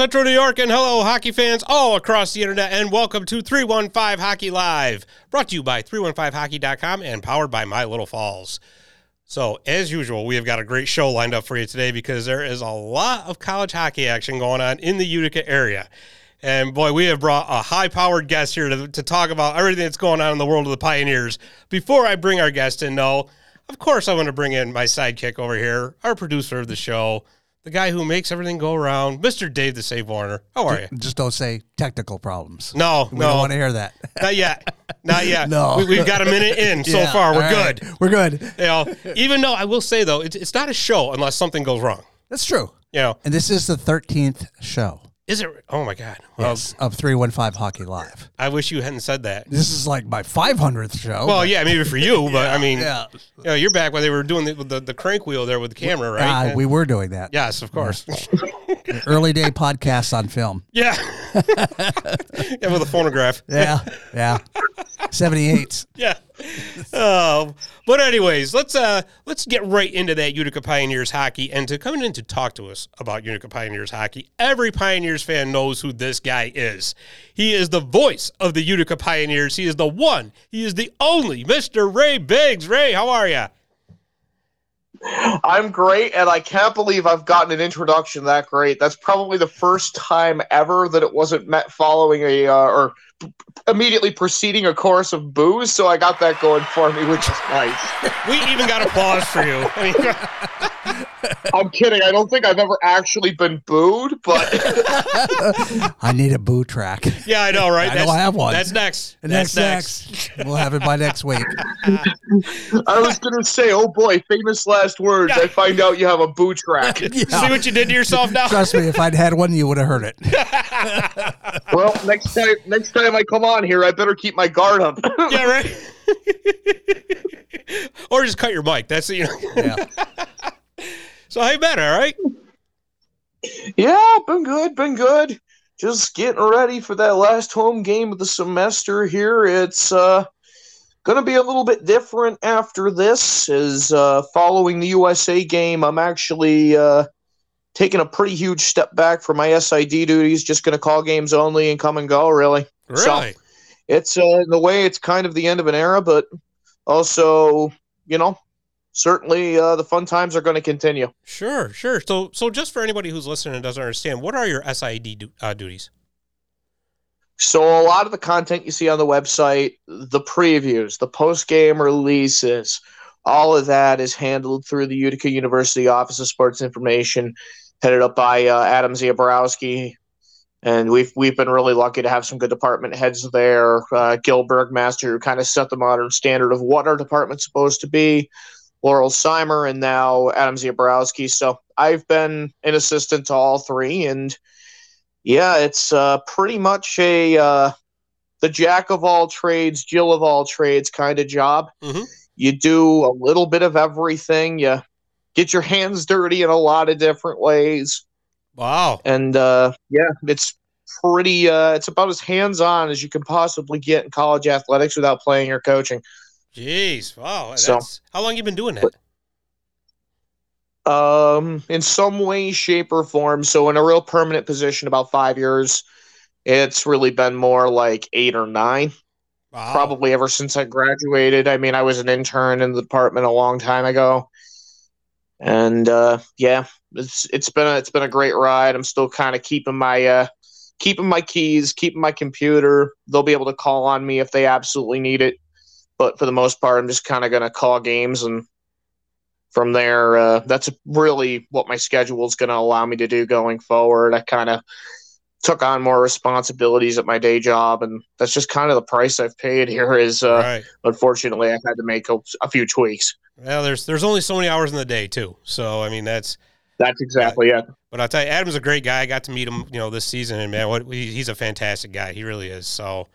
Central New York, and hello, hockey fans all across the internet, and welcome to 315 Hockey Live, brought to you by 315hockey.com and powered by My Little Falls. So, as usual, we have got a great show lined up for you today because there is a lot of college hockey action going on in the Utica area. And boy, we have brought a high powered guest here to, to talk about everything that's going on in the world of the Pioneers. Before I bring our guest in, though, of course, I want to bring in my sidekick over here, our producer of the show, the guy who makes everything go around, Mr. Dave the Save Warner. How are you? Just don't say technical problems. No, we no. don't want to hear that. Not yet. Not yet. No. We, have got a minute in so Yeah, far. We're right. good. We're good. You know, even though I will say though, it's, it's not a show unless something goes wrong. That's true. You know, And this is the 13th show is it? Oh my God. Well, yes, of 315 Hockey Live. I wish you hadn't said that. This is like my 500th show. Well, yeah, maybe for you, but I mean, yeah. you know, you're back when they were doing the, the, the crank wheel there with the camera, right? Ah, we were doing that. yes, of course. Early day podcasts on film. yeah. yeah, with a phonograph. Yeah. Yeah. 78s. Yeah. Oh, but anyways, let's uh let's get right into that Utica Pioneers hockey and to coming in to talk to us about Utica Pioneers hockey. Every Pioneers fan knows who this guy is. He is the voice of the Utica Pioneers. He is the one. He is the only Mr. Ray Biggs. Ray, how are you? I'm great, and I can't believe I've gotten an introduction that great. That's probably the first time ever that it wasn't met following a uh, or immediately preceding a chorus of boos. So I got that going for me, which is nice. We even got applause for you. I mean, I'm kidding. I don't think I've ever actually been booed, but I need a boo track. yeah, I know, right? I know I have one. That's next. And That's next, next. We'll have it by next week. I was gonna say, oh boy, famous last words. I find out you have a boo track. See what you did to yourself now? Trust me, if I'd had one, you would have heard it. well, next time, next time I come on here, I better keep my guard up. yeah, right. or just cut your mic. That's you know. Yeah. So how you been? All right. Yeah, been good, been good. Just getting ready for that last home game of the semester here. It's uh gonna be a little bit different after this. Is uh following the USA game, I'm actually uh taking a pretty huge step back from my SID duties, just gonna call games only and come and go, really. So- Really? It's uh in a way it's kind of the end of an era, but also, you know, certainly uh the fun times are gonna continue. Sure, sure. So, so just for anybody who's listening and doesn't understand, what are your SID du- uh, duties? So a lot of the content you see on the website, the previews, the post-game releases, all of that is handled through the Utica University Office of Sports Information, headed up by uh, Adam Zabrowski. And we've we've been really lucky to have some good department heads there. Uh, Gil Bergmaster, who kind of set the modern standard of what our department's supposed to be. Laurel Seimer, and now Adam Zabrowski. So I've been an assistant to all three, and yeah, it's uh, pretty much a uh, the jack of all trades, Jill of all trades kind of job. Mhm. You do a little bit of everything. You get your hands dirty in a lot of different ways, Wow. and uh, yeah, it's pretty. Uh, it's about as hands on as you can possibly get in college athletics without playing or coaching. Jeez. Wow. So- That's, how long you been doing that? Um, in some way, shape, or form. So, in a real permanent position, about five years. It's really been more like eight or nine. Wow. probably ever since I graduated. I mean, I was an intern in the department a long time ago, and uh, yeah, it's it's been a, it's been a great ride. I'm still kind of keeping my uh, keeping my keys, keeping my computer. They'll be able to call on me if they absolutely need it, but for the most part, I'm just kind of gonna call games and. From there, uh, that's really what my schedule is going to allow me to do going forward. I kind of took on more responsibilities at my day job and that's just kind of the price i've paid here is uh, right. unfortunately i've had to make a, a few tweaks Well, there's there's only so many hours in the day too. So I mean that's. that's exactly it But I'll tell you, Adam's a great guy. I got to meet him, you know, this season, and man, what he's a fantastic guy. He really is. So,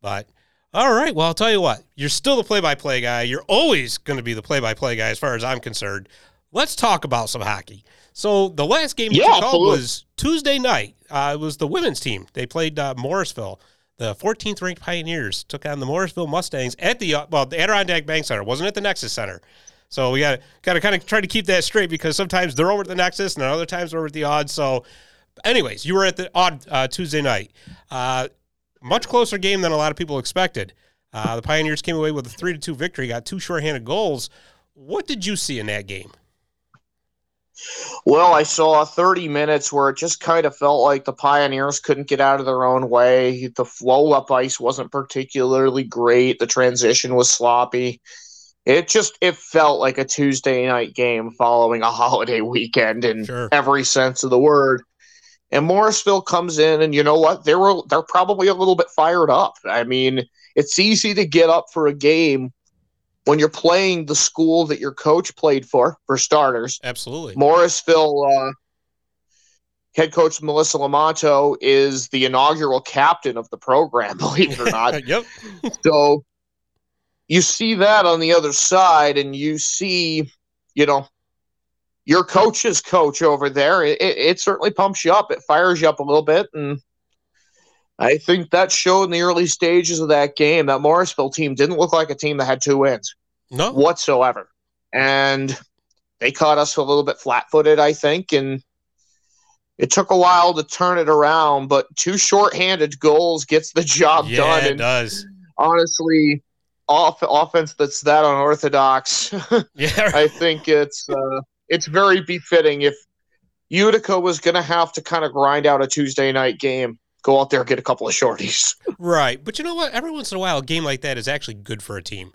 but all right. Well, I'll tell you what. You're still the play-by-play guy. You're always going to be the play-by-play guy, as far as I'm concerned. Let's talk about some hockey. So the last game Yeah, you called absolutely. was Tuesday night. Uh, it was the women's team. They played uh, Morrisville. The 14th ranked Pioneers took on the Morrisville Mustangs at the uh, well the Adirondack Bank Center. It wasn't at the Nexus Center. So we got got to kind of try to keep that straight because sometimes they're over at the Nexus and other times they're over at the odds. So Anyways, you were at the Aud uh, Tuesday night. Uh, much closer game than a lot of people expected. Uh, the Pioneers came away with a three to two victory, got two shorthanded goals. What did you see in that game? Well, I saw 30 minutes where it just kind of felt like the Pioneers couldn't get out of their own way. The flow up ice wasn't particularly great. The transition was sloppy. It just it felt like a Tuesday night game following a holiday weekend in Sure. every sense of the word. And Morrisville comes in, and you know what? They were they're probably a little bit fired up. I mean, it's easy to get up for a game when you're playing the school that your coach played for, for starters. Absolutely. Morrisville uh, head coach Melissa Lamonto is the inaugural captain of the program, believe it or not. yep. so you see that on the other side, and you see, you know, your coach's coach over there. It, it, it certainly pumps you up. It fires you up a little bit, and I think that showed in the early stages of that game. That Morrisville team didn't look like a team that had two wins No. whatsoever. And they caught us a little bit flat footed, I think. And it took a while to turn it around, but two short-handed goals gets the job Yeah, done. it does. honestly, off offense that's that unorthodox, Yeah. I think it's uh, it's very befitting if Utica was going to have to kind of grind out a Tuesday night game. Go out there, and get a couple of shorties. Right. But you know what? Every once in a while, a game like that is actually good for a team.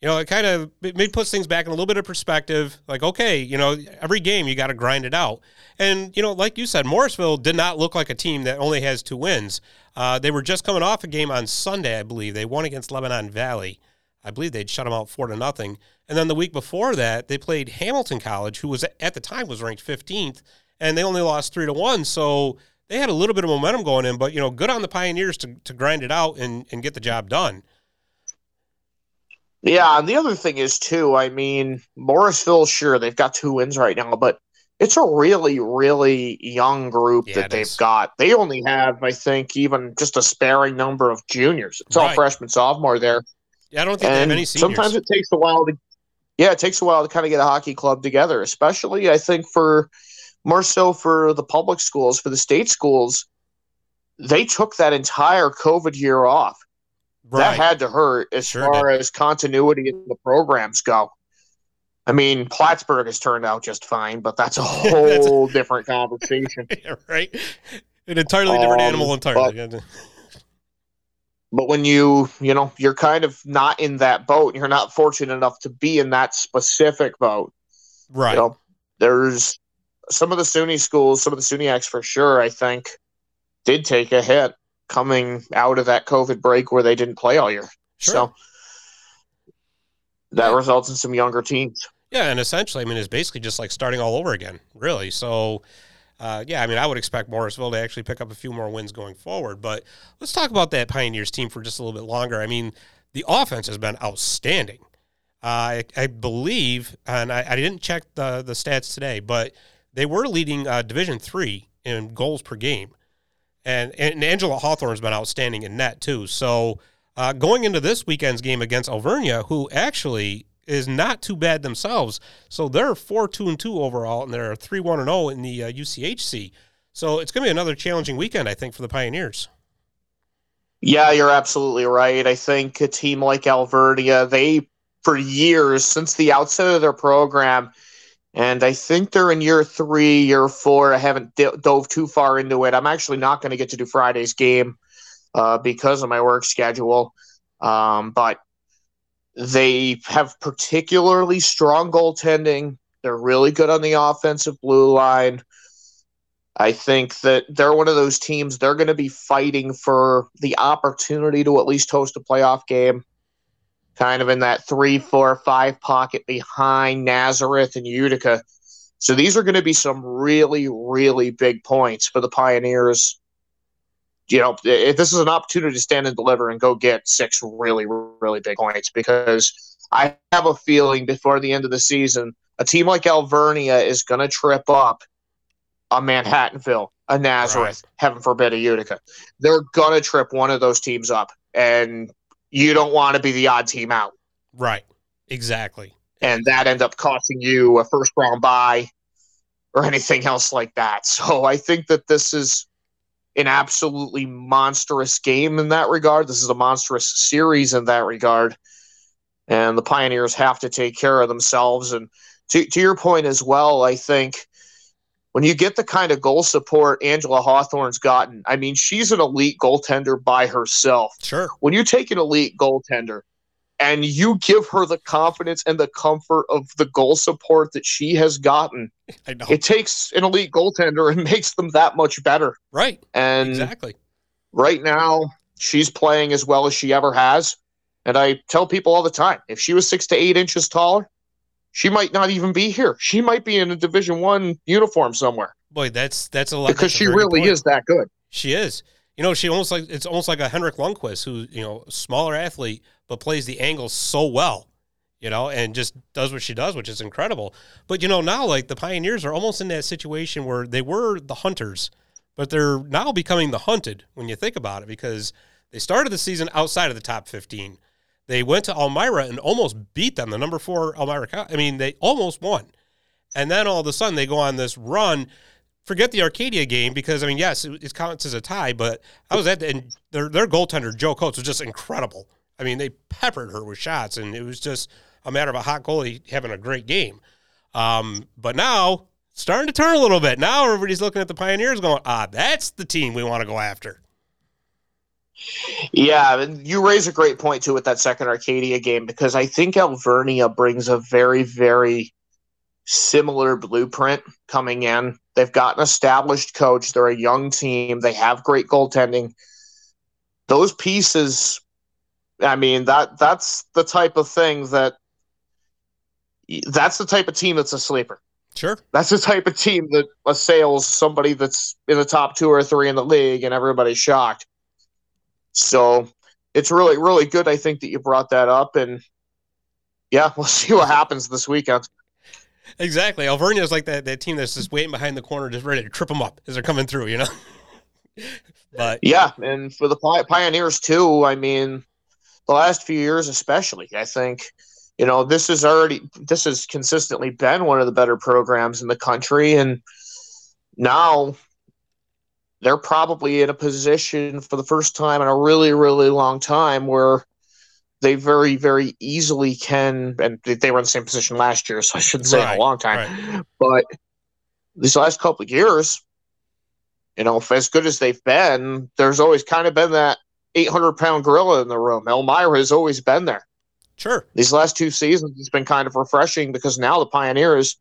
You know, it kind of it puts things back in a little bit of perspective. Like, okay, you know, every game you got to grind it out. And, you know, like you said, Morrisville did not look like a team that only has two wins. Uh, they were just coming off a game on Sunday, I believe. They won against Lebanon Valley. I believe they'd shut them out four to nothing. And then the week before that, they played Hamilton College, who was at the time was ranked 15th, and they only lost three to one. So they had a little bit of momentum going in, but you know, good on the Pioneers to, to grind it out and, and get the job done. Yeah, and the other thing is too. I mean, Morrisville, sure, they've got two wins right now, but it's a really, really young group Yeah, that they've is. got. They only have, I think, even just a sparing number of juniors. It's all freshman, sophomore there, Yeah, I don't think they have and any seniors. sometimes it takes a while to. Yeah, it takes a while to kind of get a hockey club together, especially I think for more so for the public schools, for the state schools. They took that entire COVID year off that had to hurt as Sure far as continuity in the programs go. I mean, Plattsburgh has turned out just fine, but that's a That's- whole different conversation. right. An entirely different Um, animal entirely. But when you, you know, you're kind of not in that boat, you're not fortunate enough to be in that specific boat. right. You know, there's some of the SUNY schools, some of the SUNYACs for sure, I think, did take a hit coming out of that COVID break where they didn't play all year. Sure. So that Yeah. results in some younger teams. Yeah, and essentially, I mean, it's basically just like starting all over again, really. So, uh, yeah, I mean, I would expect Morrisville to actually pick up a few more wins going forward. But let's talk about that Pioneers team for just a little bit longer. I mean, the offense has been outstanding. Uh, I, I believe, and I, I didn't check the the stats today, but they were leading uh, Division three in goals per game, and and Angela Hawthorne's been outstanding in net too. So. Uh, going into this weekend's game against Alvernia, who actually is not too bad themselves. So they're four two and two overall, and they're three one and zero in the uh, UCHC. So it's going to be another challenging weekend, I think, for the Pioneers. Yeah, you're absolutely right. I think a team like Alvernia, they for years since the outset of their program, and I think they're in year three, year four. I haven't d- dove too far into it. I'm actually not going to get to do Friday's game uh, because of my work schedule, um, but they have particularly strong goaltending. They're really good on the offensive blue line. I think that they're one of those teams, they're going to be fighting for the opportunity to at least host a playoff game, kind of in that three, four, five pocket behind Nazareth and Utica. So these are going to be some really, really big points for the Pioneers. You know, if this is an opportunity to stand and deliver and go get six really, really big points, because I have a feeling before the end of the season, a team like Alvernia is going to trip up a Manhattanville, a Nazareth, heaven forbid a Utica. They're gonna trip one of those teams up, and you don't want to be the odd team out, Right. Exactly. and that end up costing you a first round buy or anything else like that. So I think that this is an absolutely monstrous game in that regard. This is a monstrous series in that regard. And the Pioneers have to take care of themselves. And to, to your point as well, I think when you get the kind of goal support Angela Hawthorne's gotten, I mean, she's an elite goaltender by herself. Sure. When you take an elite goaltender and you give her the confidence and the comfort of the goal support that she has gotten, I know. it takes an elite goaltender and makes them that much better. right. And Exactly. right now, she's playing as well as she ever has. And I tell people all the time, if she was six to eight inches taller, she might not even be here. She might be in a Division One uniform somewhere Boy, that's that's a lot because she really point. is that good. She is. You know, she almost like it's almost like a Henrik Lundqvist, who you know, smaller athlete, but plays the angles so well. You know, and just does what she does, which is incredible. But you know, now like the Pioneers are almost in that situation where they were the hunters, but they're now becoming the hunted when you think about it, because they started the season outside of the top fifteen. They went to Elmira and almost beat them, the number four Elmira. I mean, they almost won. And then all of a sudden they go on this run. Forget the Arcadia game because I mean, yes, it, it counts as a tie, but I was at the, and their their goaltender Joe Coates was just incredible. I mean, they peppered her with shots, and it was just a matter of a hot goalie having a great game. Um, but now starting to turn a little bit. Now everybody's looking at the Pioneers, going, "Ah, that's the team we want to go after." Yeah, and you raise a great point too with that second Arcadia game because I think Alvernia brings a very, very similar blueprint coming in. They've got an established coach. They're a young team. They have great goaltending. Those pieces, I mean that that's the type of thing that that's the type of team that's a sleeper. Sure, That's the type of team that assails somebody that's in the top two or three in the league, and everybody's shocked. So it's really, really good. I think that you brought that up, and yeah, we'll see what happens this weekend. exactly. Alvernia is like that that team that's just waiting behind the corner, just ready to trip them up as they're coming through. You know. but Yeah, and for the Pi- Pioneers too. I mean, the last few years, especially, I think you know this is already this has consistently been one of the better programs in the country, and now they're probably in a position for the first time in a really, really long time where they very, very easily can. And they were in the same position last year, so I shouldn't say in Right, a long time, but these last couple of years, you know, as good as they've been, there's always kind of been that 800 pound gorilla in the room. Elmira has always been there. sure, These last two seasons, it's been kind of refreshing because now the Pioneers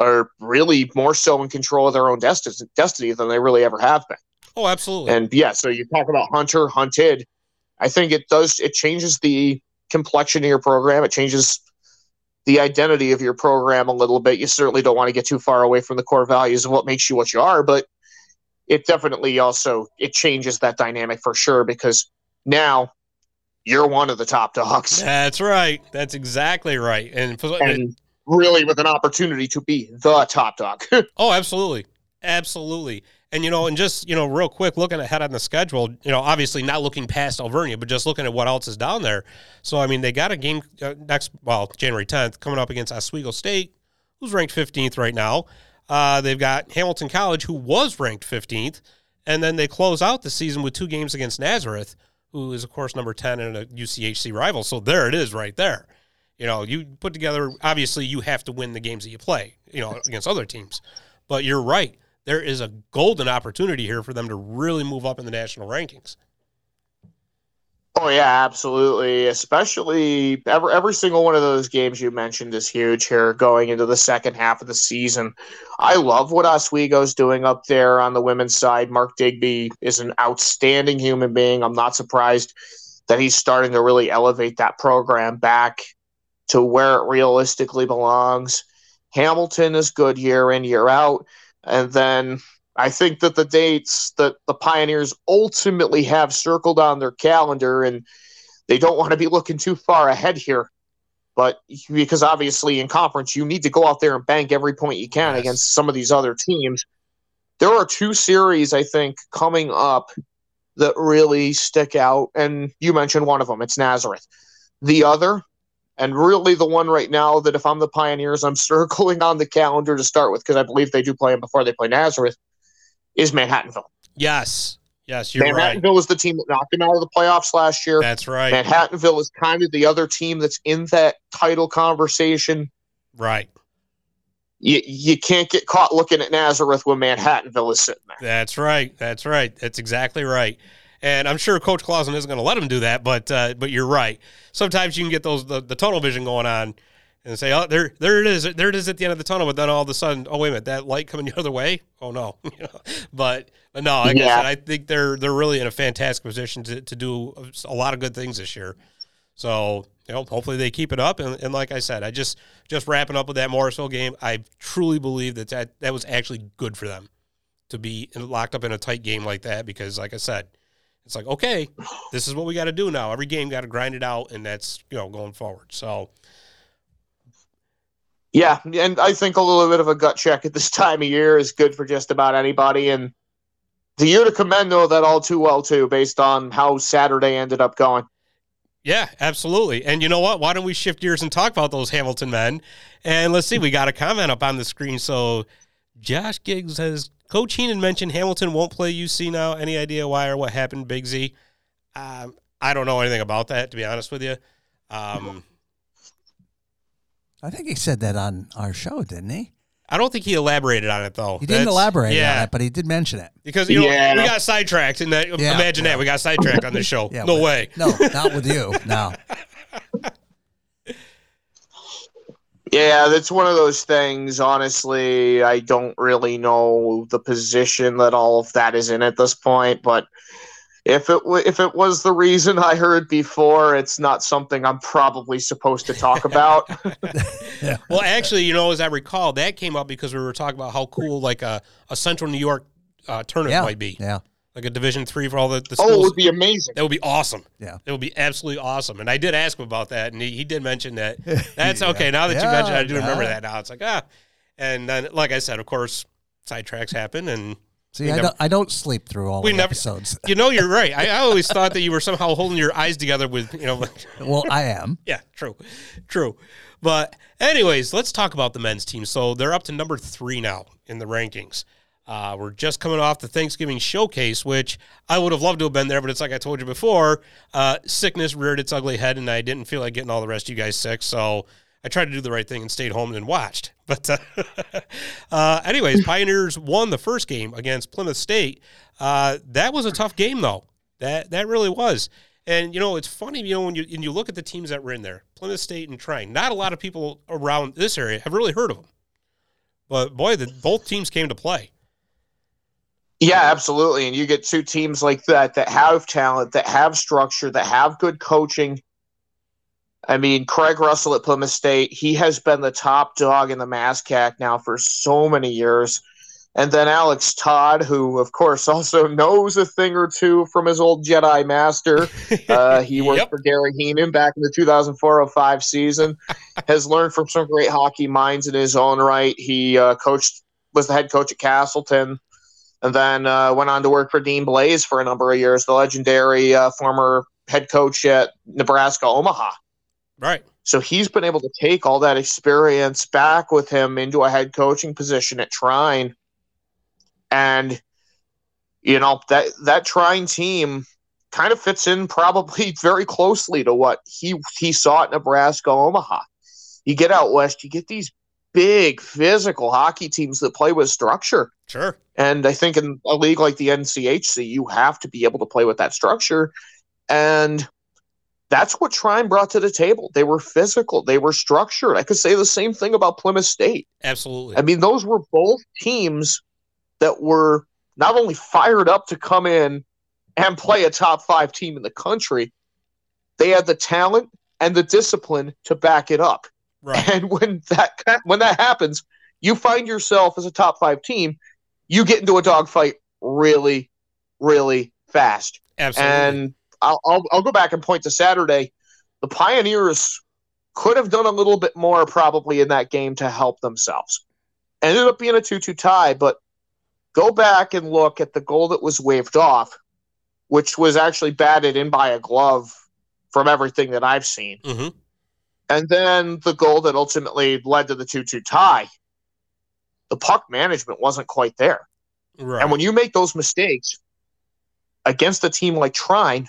are really more so in control of their own destiny, destiny than they really ever have been. oh, absolutely. And yeah, so you talk about hunter, hunted. I think it does. It changes the complexion of your program. It changes the identity of your program a little bit. You certainly don't want to get too far away from the core values of what makes you what you are, but it definitely also it changes that dynamic for sure because now you're one of the top dogs That's right. That's exactly right. And, and really with an opportunity to be the top dog. oh, absolutely, absolutely. And you know, and just you know, real quick, looking ahead on the schedule, you know, obviously not looking past Alvernia, but just looking at what else is down there. So I mean, they got a game uh, next, well, January tenth, coming up against Oswego State, who's ranked fifteenth right now. Uh, they've got Hamilton College, who was ranked fifteenth, and then they close out the season with two games against Nazareth, who is of course number ten and a UCHC rival. So there it is, right there. You know, you put together. Obviously, you have to win the games that you play. You know, against other teams. But you're right. There is a golden opportunity here for them to really move up in the national rankings. Oh yeah, absolutely. Especially every every single one of those games you mentioned is huge here going into the second half of the season. I love what Oswego's doing up there on the women's side. Mark Digby is an outstanding human being. I'm not surprised that he's starting to really elevate that program back to where it realistically belongs. Hamilton is good year in, year out. And then I think that the dates that the Pioneers ultimately have circled on their calendar, and they don't want to be looking too far ahead here. But because obviously in conference, you need to go out there and bank every point you can Yes. against some of these other teams. There are two series, I think, coming up that really stick out. And you mentioned one of them, it's Nazareth. The other, and really the one right now that if I'm the Pioneers, I'm circling on the calendar to start with because I believe they do play them before they play Nazareth, is Manhattanville. Yes. Yes, you're right. Manhattanville was the team that knocked him out of the playoffs last year. That's right. Manhattanville is kind of the other team that's in that title conversation. Right. You, you can't get caught looking at Nazareth when Manhattanville is sitting there. That's right. That's right. That's exactly right. And I'm sure Coach Clausen isn't going to let him do that, but uh, but you're right. Sometimes you can get those the, the tunnel vision going on and say, oh, there there it is, there it is at the end of the tunnel. But then all of a sudden, oh wait a minute, that light coming the other way. Oh no, you know. But but no, like I said, I think they're they're really in a fantastic position to, to do a lot of good things this year. So you know, hopefully they keep it up. And, and like I said, I just just wrapping up with that Morrisville game. I truly believe that that, that was actually good for them to be locked up in a tight game like that because, like I said, it's like okay, this is what we got to do now. Every game got to grind it out, and that's you know going forward. So Yeah, and I think a little bit of a gut check at this time of year is good for just about anybody. And the Utica men know that all too well too, based on how Saturday ended up going. yeah, absolutely. And you know what? Why don't we shift gears and talk about those Hamilton men? And let's see, we got a comment up on the screen. So Josh Giggs says Coach Heeney mentioned Hamilton won't play UC now. Any idea why or what happened, Big Z? Um, I don't know anything about that, to be honest with you. Um, I think he said that on our show, didn't he? I don't think he elaborated on it though. He didn't That's- elaborate yeah, on it, but he did mention it. because you know Yeah. we got sidetracked, and that Yeah, imagine yeah. that we got sidetracked on this show. Yeah, no but- way. No, not with you. No. Yeah, that's one of those things. Honestly, I don't really know the position that all of that is in at this point. But if it w- if it was the reason I heard before, it's not something I'm probably supposed to talk about. Well, actually, you know, as I recall, that came up because we were talking about how cool like a, a Central New York uh, tournament Yeah. might be, Yeah. Like a Division three for all the, the schools. oh, it would be amazing. that would be awesome. Yeah. It would be absolutely awesome. And I did ask him about that, and he, he did mention that. That's Yeah. okay. Now that you Yeah, mentioned, it, I do remember that now. It's like ah, and then like I said, of course, sidetracks happen, and See, I never- don't, I don't sleep through all We the never- episodes. you know you're right. I, I always thought that you were somehow holding your eyes together with you know. Well, I am. Yeah, true, true. But anyways, let's talk about the men's team. So they're up to number three now in the rankings. Uh, we're just coming off the Thanksgiving showcase, which I would have loved to have been there, but it's like I told you before, uh, sickness reared its ugly head, and I didn't feel like getting all the rest of you guys sick. So I tried to do the right thing and stayed home and watched. But uh, uh, anyways, Pioneers won the first game against Plymouth State. Uh, that was a tough game, though. That that really was. And you know, it's funny, you know, when you and you look at the teams that were in there, Plymouth State and Trine. Not a lot of people around this area have really heard of them. But boy, the, both teams came to play. Yeah, absolutely. And you get two teams like that that have talent, that have structure, that have good coaching. I mean, Craig Russell at Plymouth State, he has been the top dog in the MASCAC now for so many years. And then Alex Todd, who, of course, also knows a thing or two from his old Jedi Master. Uh, he worked Yep. for Gary Heeney back in the 2004-05 season. has learned from some great hockey minds in his own right. He uh, coached, was the head coach at Castleton, and then uh, went on to work for Dean Blais for a number of years, the legendary uh, former head coach at Nebraska Omaha. Right. So he's been able to take all that experience back with him into a head coaching position at Trine. And you know, that that Trine team kind of fits in probably very closely to what he he saw at Nebraska Omaha. You get out west, you get these big physical hockey teams that play with structure. Sure. And I think in a league like the NCHC, you have to be able to play with that structure. And that's what Trine brought to the table. They were physical, they were structured. I could say the same thing about Plymouth State. Absolutely. I mean, those were both teams that were not only fired up to come in and play a top five team in the country, they had the talent and the discipline to back it up. right. And when that when that happens, you find yourself as a top five team, you get into a dogfight really, really fast. Absolutely. And I'll, I'll I'll go back and point to Saturday. The Pioneers could have done a little bit more probably in that game to help themselves. Ended up being a two-two tie, but go back and look at the goal that was waved off, which was actually batted in by a glove from everything that I've seen hmm And then the goal that ultimately led to the 2 2 tie, the puck management wasn't quite there. Right. And when you make those mistakes against a team like Trine,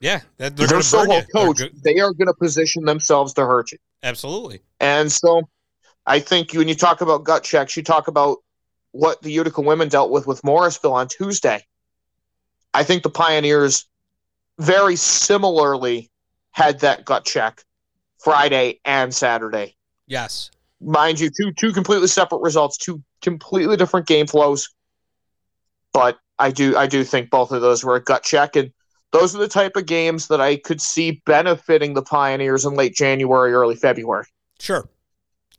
yeah, that, they're their going to burn solo you. They're coach, go- they are going to position themselves to hurt you. Absolutely. And so I think when you talk about gut checks, you talk about what the Utica women dealt with with Morrisville on Tuesday. I think the Pioneers very similarly had that gut check Friday and Saturday. Yes. Mind you, two two completely separate results, two completely different game flows. But I do I do think both of those were a gut check and those are the type of games that I could see benefiting the Pioneers in late January, early February. Sure.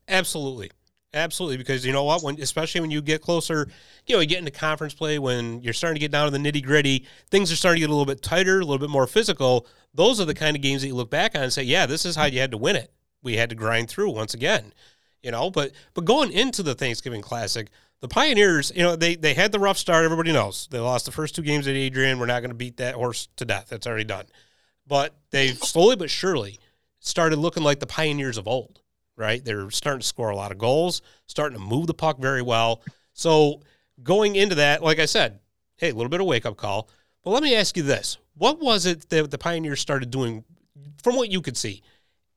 Absolutely. Absolutely. Because you know what? When especially when you get closer, you know, you get into conference play, when you're starting to get down to the nitty gritty, things are starting to get a little bit tighter, a little bit more physical. Those are the kind of games that you look back on and say, yeah, this is how you had to win it. We had to grind through once again. You know, but but going into the Thanksgiving Classic, the Pioneers, you know, they they had the rough start. Everybody knows they lost the first two games at Adrian. We're not going to beat that horse to death. That's already done. But they've slowly but surely started looking like the Pioneers of old right? They're starting to score a lot of goals, starting to move the puck very well. So going into that, like I said, hey, a little bit of wake up call. But let me ask you this: What was it that the Pioneers started doing, from what you could see,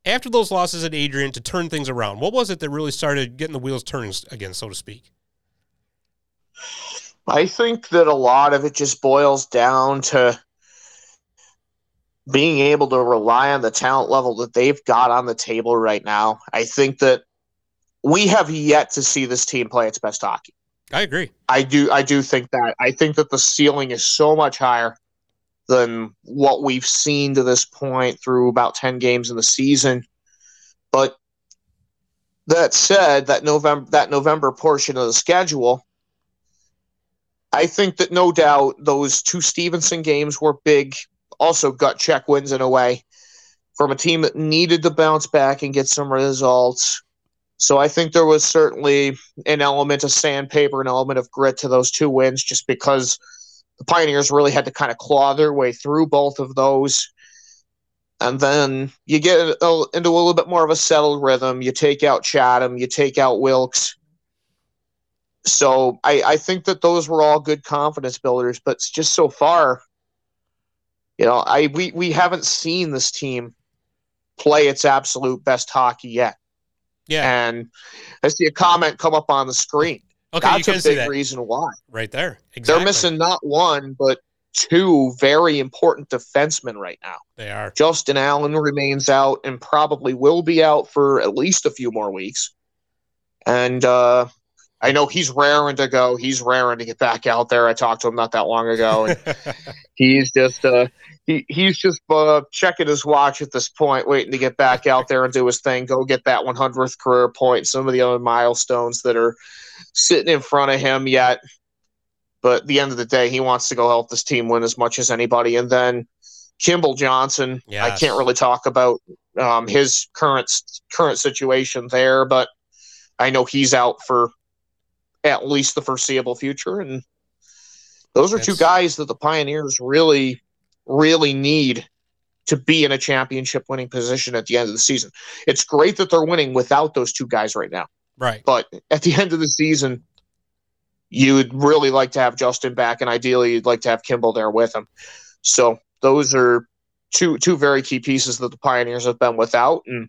after those losses at Adrian to turn things around? What was it that really started getting the wheels turning again, so to speak? I think that a lot of it just boils down to being able to rely on the talent level that they've got on the table right now. I think that we have yet to see this team play its best hockey. I agree. I do I do think that. I think that the ceiling is so much higher than what we've seen to this point through about 10 games in the season. But that said, that November that November portion of the schedule, I think that no doubt those two Stevenson games were big, also gut check wins in a way from a team that needed to bounce back and get some results. So I think there was certainly an element of sandpaper, an element of grit to those two wins, just because the Pioneers really had to kind of claw their way through both of those. And then you get into a little bit more of a settled rhythm. You take out Chatham, you take out Wilkes. So I, I think that those were all good confidence builders, but just so far, you know, I we, we haven't seen this team play its absolute best hockey yet. Yeah. And I see a comment come up on the screen. Okay, you That's a big that reason why. right there. Exactly. They're missing not one, but two very important defensemen right now. They are. Justin Allen remains out and probably will be out for at least a few more weeks. And uh, I know he's raring to go. He's raring to get back out there. I talked to him not that long ago, and he's just uh, he he's just uh, checking his watch at this point, waiting to get back out there and do his thing. Go get that 100th career point. Some of the other milestones that are sitting in front of him yet. But at the end of the day, he wants to go help this team win as much as anybody. And then Kimball Johnson, I can't really talk about um, his current current situation there, but I know he's out for at least the foreseeable future. And those are two guys that the Pioneers really, really need to be in a championship winning position at the end of the season. It's great that they're winning without those two guys right now. right. But at the end of the season, you would really like to have Justin back, and ideally, you'd like to have Kimball there with him. So those are two two very key pieces that the Pioneers have been without, and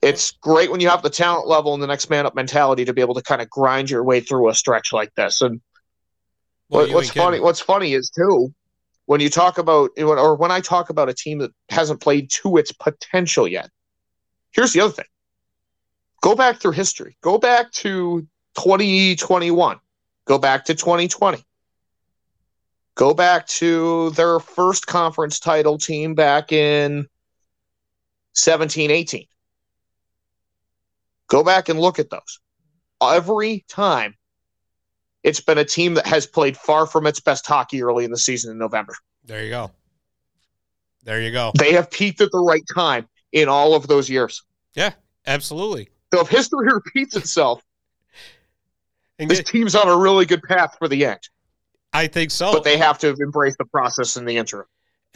it's great when you have the talent level and the next man up mentality to be able to kind of grind your way through a stretch like this. And Well, what, what's funny? What's funny is too when you talk about or when I talk about a team that hasn't played to its potential yet. Here's the other thing: go back through history. Go back to 2021. Go back to 2020. Go back to their first conference title team back in 17 18. Go back and look at those. Every time it's been a team that has played far from its best hockey early in the season in November. There you go. There you go. They have peaked at the right time in all of those years. Yeah, absolutely. So if history repeats itself, And this get- team's on a really good path for the end. I think so. But they have to embrace the process in the interim.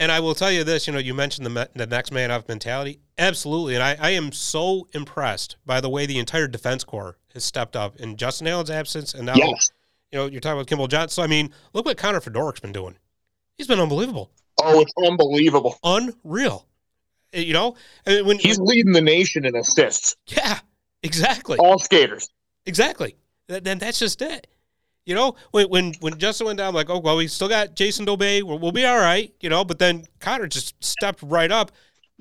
And I will tell you this, you know, you mentioned the, me- the next man up mentality. Absolutely. And I, I am so impressed by the way the entire defense corps has stepped up in Justin Allen's absence. And now, Yes. You know, you're talking about Kimball Johnson. So, I mean, look what Connor Fedorik's been doing. He's been unbelievable. Oh, it's unbelievable. Unreal. Uh, You know, and when, He's leading the nation in assists. yeah, exactly. All skaters. Exactly. Th- Then that's just it. You know, when when when Justin went down, I'm like, oh well, we still got Jason Dobey. We'll, we'll be all right. You know, but then Connor just stepped right up.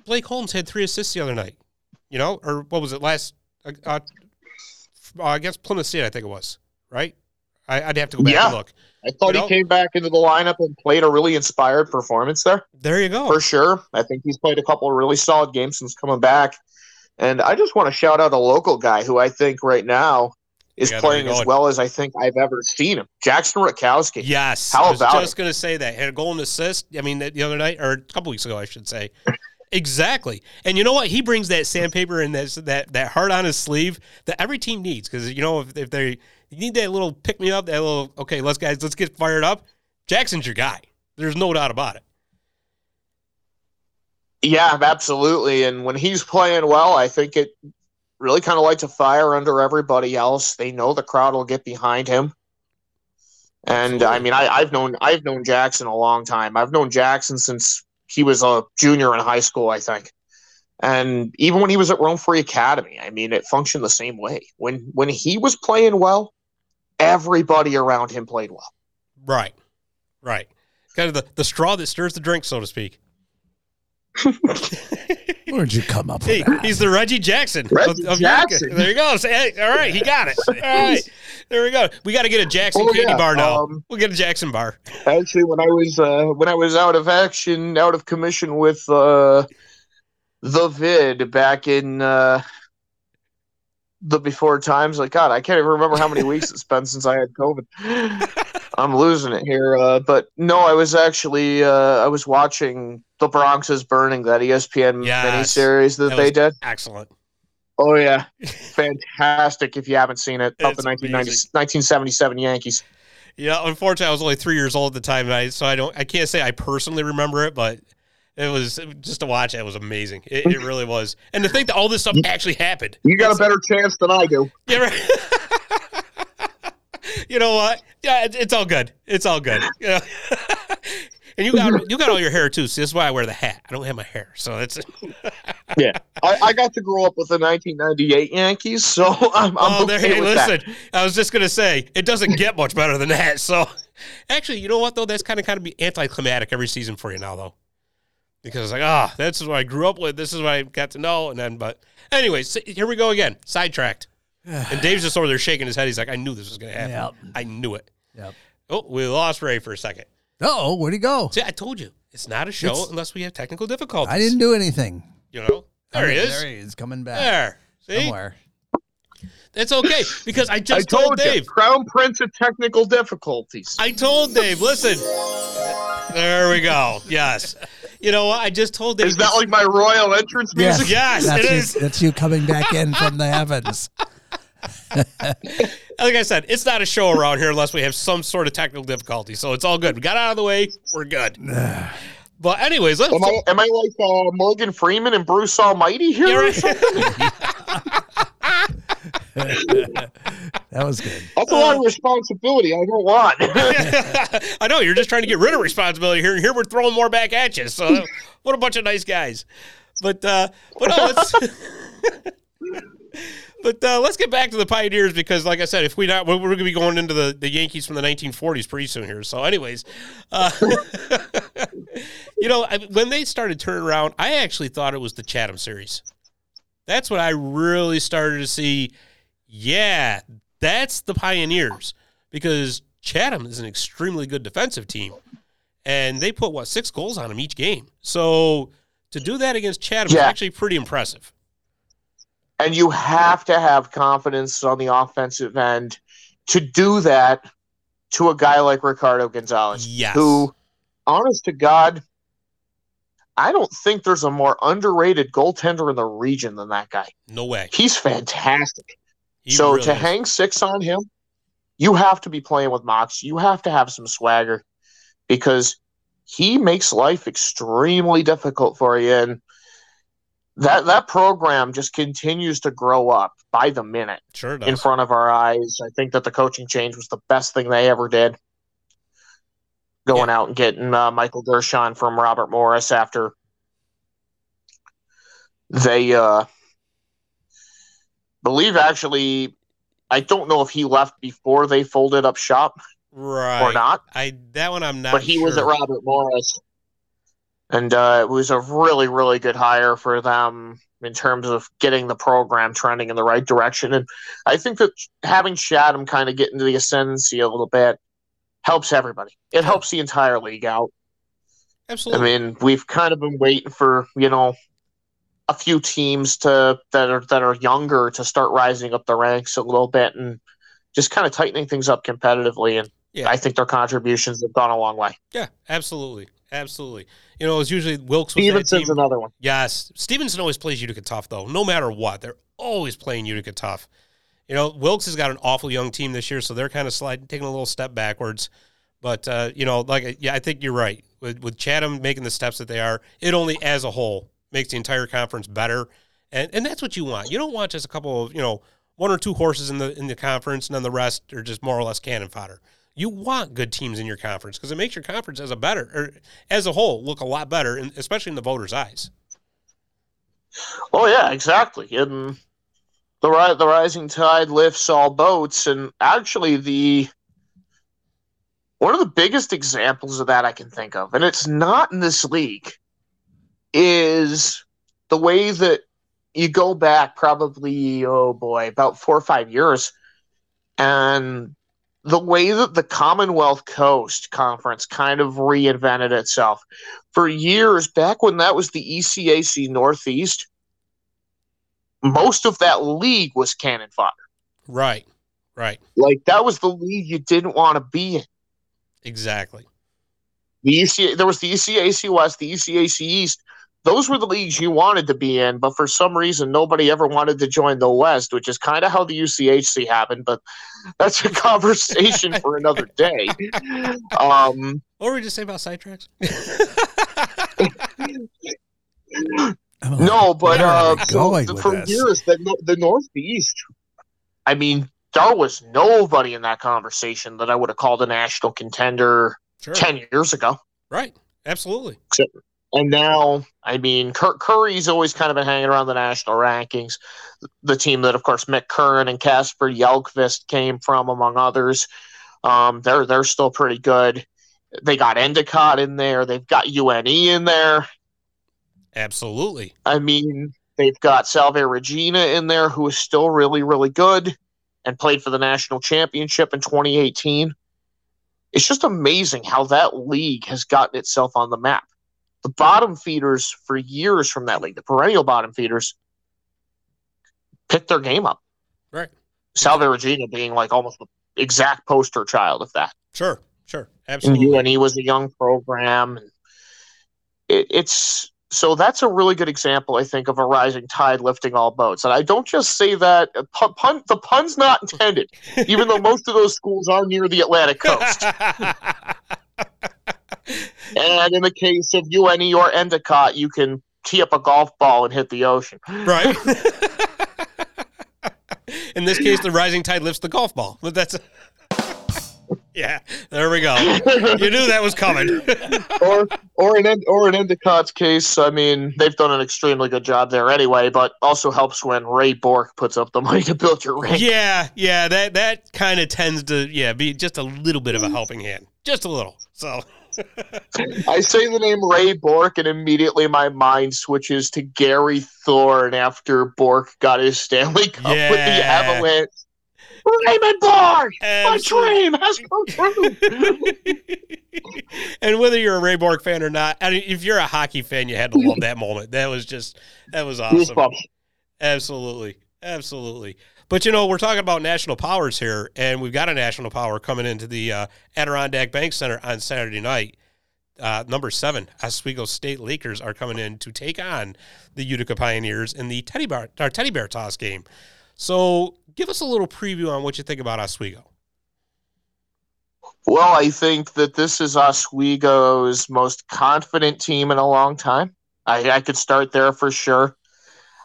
Blake Holmes had three assists the other night. You know, or what was it last? Uh, uh, against Plymouth State, I think it was. Right. I, I'd have to go back Yeah. and look. I thought You he know? came back into the lineup and played a really inspired performance there. There you go. for sure. I think he's played a couple of really solid games since coming back. And I just want to shout out a local guy who I think right now is Yeah, playing as well as I think I've ever seen him. Jackson Rakowski. Yes. How I was about just going to say that. Had a goal and assist. I mean, the other night, or a couple weeks ago, I should say. exactly. And you know what? He brings that sandpaper and that, that, that heart on his sleeve that every team needs. Because, you know, if, if they you need that little pick me up, that little, okay, let's guys, let's get fired up. Jackson's your guy. There's no doubt about it. Yeah, absolutely. And when he's playing well, I think it really kind of lights a fire under everybody else. They know the crowd will get behind him. And I mean, I, I've known I've known Jackson a long time. I've known Jackson since he was a junior in high school, I think. And even when he was at Rome Free Academy, I mean, it functioned the same way. When when he was playing well, everybody around him played well. Right. Right. Kind of the, the straw that stirs the drink, so to speak. Where'd you come up Hey, that? he's the Reggie Jackson. Reggie of, of Jackson. Utica. There you go. Say, hey, all right, he got it. All right, there we go. We got to get a Jackson Oh, candy yeah, bar now. um, we'll get a Jackson bar. Actually, when I was uh, when I was out of action, out of commission with uh, the vid back in uh, the before times, like God, I can't even remember how many weeks it's been since I had COVID. I'm losing it here, uh, but no, I was actually uh, I was watching The Bronx is Burning, that ESPN Yes. miniseries that, That they did. Excellent. Oh yeah, fantastic! If you haven't seen it, It's the 1977 Yankees. Yeah, unfortunately, I was only three years old at the time, I, so I don't, I can't say I personally remember it, but it was just to watch. It was amazing. It, it really was, and to think that all this stuff actually happened. You got a better chance than I do. Yeah, right. you know what? Yeah, it, it's all good. It's all good. Yeah. and you got you got all your hair too. So this is why I wear the hat. I don't have my hair, so it's. Yeah, I, I got to grow up with the 1998 Yankees, so I'm, I'm oh, there. okay Hey, with that. listen. I was just gonna say it doesn't get much better than that. So, actually, you know what though? That's kind of kind of be anticlimactic every season for you now, though, because it's like ah, this is what I grew up with. This is what I got to know, and then but anyways, so here we go again, sidetracked. and Dave's just over there shaking his head. He's like, I knew this was gonna happen. Yep. I knew it. Yep. Oh, we lost Ray for a second. Oh, where'd he go? See, I told you it's not a show It's- unless we have technical difficulties. I didn't do anything. You know, there he Oh, is. There he is, coming back. There. See, Somewhere. That's okay because I I just told, told you, Dave. Crown Prince of technical difficulties. I told Dave. Listen. There we go. Yes. You know what? I just told Dave. Is that like my royal entrance music? Yes, that's it you, is. That's you coming back in from the heavens. like I said, it's not a show around here unless we have some sort of technical difficulty. So it's all good. We got out of the way. We're good. but anyways, let's. Am I am I like uh, Morgan Freeman and Bruce Almighty here? Or right. something? That was good. That's a lot of responsibility. I don't want. I know you're just trying to get rid of responsibility here, and here we're throwing more back at you. So what a bunch of nice guys. But uh, but no, let's. But uh, let's get back to the Pioneers because, like I said, if we not, we're, we're going to be going into the, the Yankees from the 1940s pretty soon here. So, anyways, uh, you know, I, when they started turning around, I actually thought it was the Chatham series. That's what I really started to see. Yeah, that's the Pioneers because Chatham is an extremely good defensive team, and they put what six goals on them each game. So to do that against Chatham is actually pretty impressive. and you have to have confidence on the offensive end to do that to a guy like Ricardo Gonzalez, Yes. who, honest to God, I don't think there's a more underrated goaltender in the region than that guy. No way. He's fantastic. He so really to is. hang six on him, you have to be playing with Mox. You have to have some swagger because he makes life extremely difficult for you. And that that program just continues to grow up by the minute Sure in front of our eyes. I think that the coaching change was the best thing they ever did. Going out and getting uh, Michael Gershon from Robert Morris after they uh, believe actually, I don't know if he left before they folded up shop right. or not, I that one I'm not. but he was at. Robert Morris, and uh, it was a really, really good hire for them in terms of getting the program trending in the right direction. And I think that having Chatham kind of get into the ascendancy a little bit helps everybody. It helps the entire league out. Absolutely. I mean, we've kind of been waiting for you know a few teams to that are that are younger to start rising up the ranks a little bit and just kind of tightening things up competitively. And Yeah. I think their contributions have gone a long way. yeah, absolutely, absolutely. You know, it's usually Wilkes was Stevenson's another one. Yes, Stevenson always plays Utica tough though. No matter what, they're always playing Utica tough. You know, Wilkes has got an awful young team this year, so they're kind of sliding, taking a little step backwards. But uh, you know, like yeah, I think you're right. With with Chatham making the steps that they are, it only as a whole makes the entire conference better, and and that's what you want. You don't want just a couple of you know one or two horses in the in the conference, and then the rest are just more or less cannon fodder. You want good teams in your conference because it makes your conference as a better or as a whole look a lot better, and especially in the voters' eyes. Oh yeah, exactly. And the ri- the rising tide lifts all boats, and actually the one of the biggest examples of that I can think of, and it's not in this league, is the way that you go back probably oh boy about four or five years, and the way that the Commonwealth Coast Conference kind of reinvented itself. For years, back when that was the ECAC Northeast, most of that league was cannon fodder. Right, right, Like that was the league you didn't want to be in. exactly. The ECA, there was the ECAC West, the ECAC East. Those were the leagues you wanted to be in, but for some reason nobody ever wanted to join the West, which is kind of how the UCHC happened. But that's a conversation for another day. Um, What were we just saying about sidetracks? I'm no, but uh, so the- with for years the the Northeast. I mean, there was nobody in that conversation that I would have called a national contender sure. ten years ago. Right. Absolutely. And now, I mean, Cur- Curry's always kind of been hanging around the national rankings. The team that, of course, Mick Curran and Casper Yelkvist came from, among others. Um, they're they're still pretty good. They got Endicott in there. They've got UNE in there. Absolutely. I mean, they've got Salve Regina in there, who is still really, really good and played for the national championship in 2018. It's just amazing how that league has gotten itself on the map. The bottom feeders for years from that league, the perennial bottom feeders, picked their game up. Right. Salve Regina being like almost the exact poster child of that. Sure. Sure. absolutely. And. UNE was a young program. And it, it's so that's a really good example, I think, of a rising tide lifting all boats. And I don't just say that uh, pun, pun, the pun's not intended, even though most of those schools are near the Atlantic coast. and in the case of UNE or Endicott, you can tee up a golf ball and hit the ocean. right. In this case, the rising tide lifts the golf ball. But that's yeah. There we go. You knew that was coming. or or in or in Endicott's case, I mean, they've done an extremely good job there anyway, but also helps when Ray Bourque puts up the money to build your rink. yeah. Yeah. That that kind of tends to yeah be just a little bit of a helping hand, just a little. So I say the name Ray Bourque, and immediately my mind switches to Gary Thorne after Bourque got his Stanley Cup with the Yeah. Avalanche. Raymond Bourque, my dream has come true. and whether you're a Ray Bourque fan or not, I mean, if you're a hockey fan, you had to love that moment. That was just that was awesome. Absolutely. Absolutely. But you know, we're talking about national powers here, and we've got a national power coming into the uh, Adirondack Bank Center on Saturday night. Uh, number seven, Oswego State Lakers are coming in to take on the Utica Pioneers in the teddy bear, teddy bear toss game. So, give us a little preview on what you think about Oswego. Well, I think that this is Oswego's most confident team in a long time. I, I could start there for sure.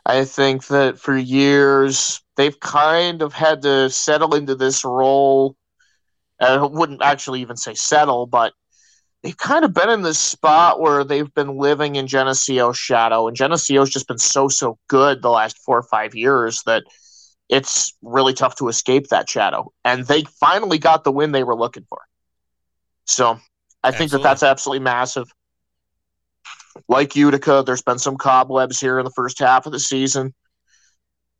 I think that for years they've kind of had to settle into this role. I wouldn't actually even say settle, but they've kind of been in this spot where they've been living in Geneseo's shadow, and Geneseo's just been so so good the last four or five years that it's really tough to escape that shadow. And they finally got the win they were looking for. So I think that that's absolutely massive. Like Utica, there's been some cobwebs here in the first half of the season,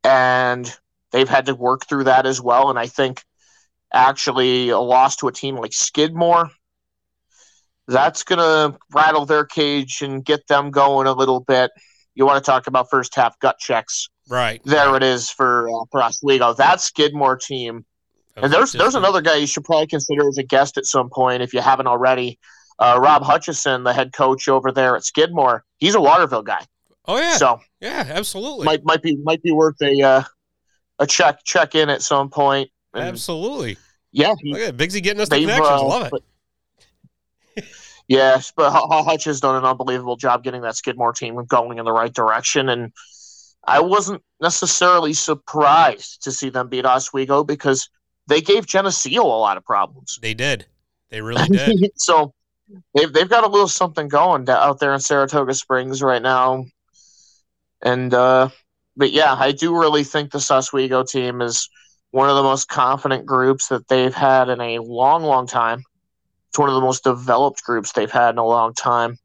and they've had to work through that as well. And I think actually a loss to a team like Skidmore, that's going to rattle their cage and get them going a little bit. You want to talk about first half gut checks. Right. There it is for uh, for Oswego. That Skidmore team and there's there's another guy you should probably consider as a guest at some point if you haven't already. Uh, Rob Hutchison, the head coach over there at Skidmore, he's a Waterville guy. Oh yeah, so yeah, absolutely. Might might be might be worth a uh, a check check in at some point. And absolutely. Yeah, he, look at Bigsy getting us the connections. Uh, Love it. But, yes, but Hutch has done an unbelievable job getting that Skidmore team going in the right direction, and I wasn't necessarily surprised to see them beat Oswego because they gave Geneseo a lot of problems. They did. They really did. so they've they've got a little something going out there in Saratoga Springs right now, and uh, but yeah, I do really think the Oswego team is one of the most confident groups that they've had in a long, long time. It's one of the most developed groups they've had in a long time.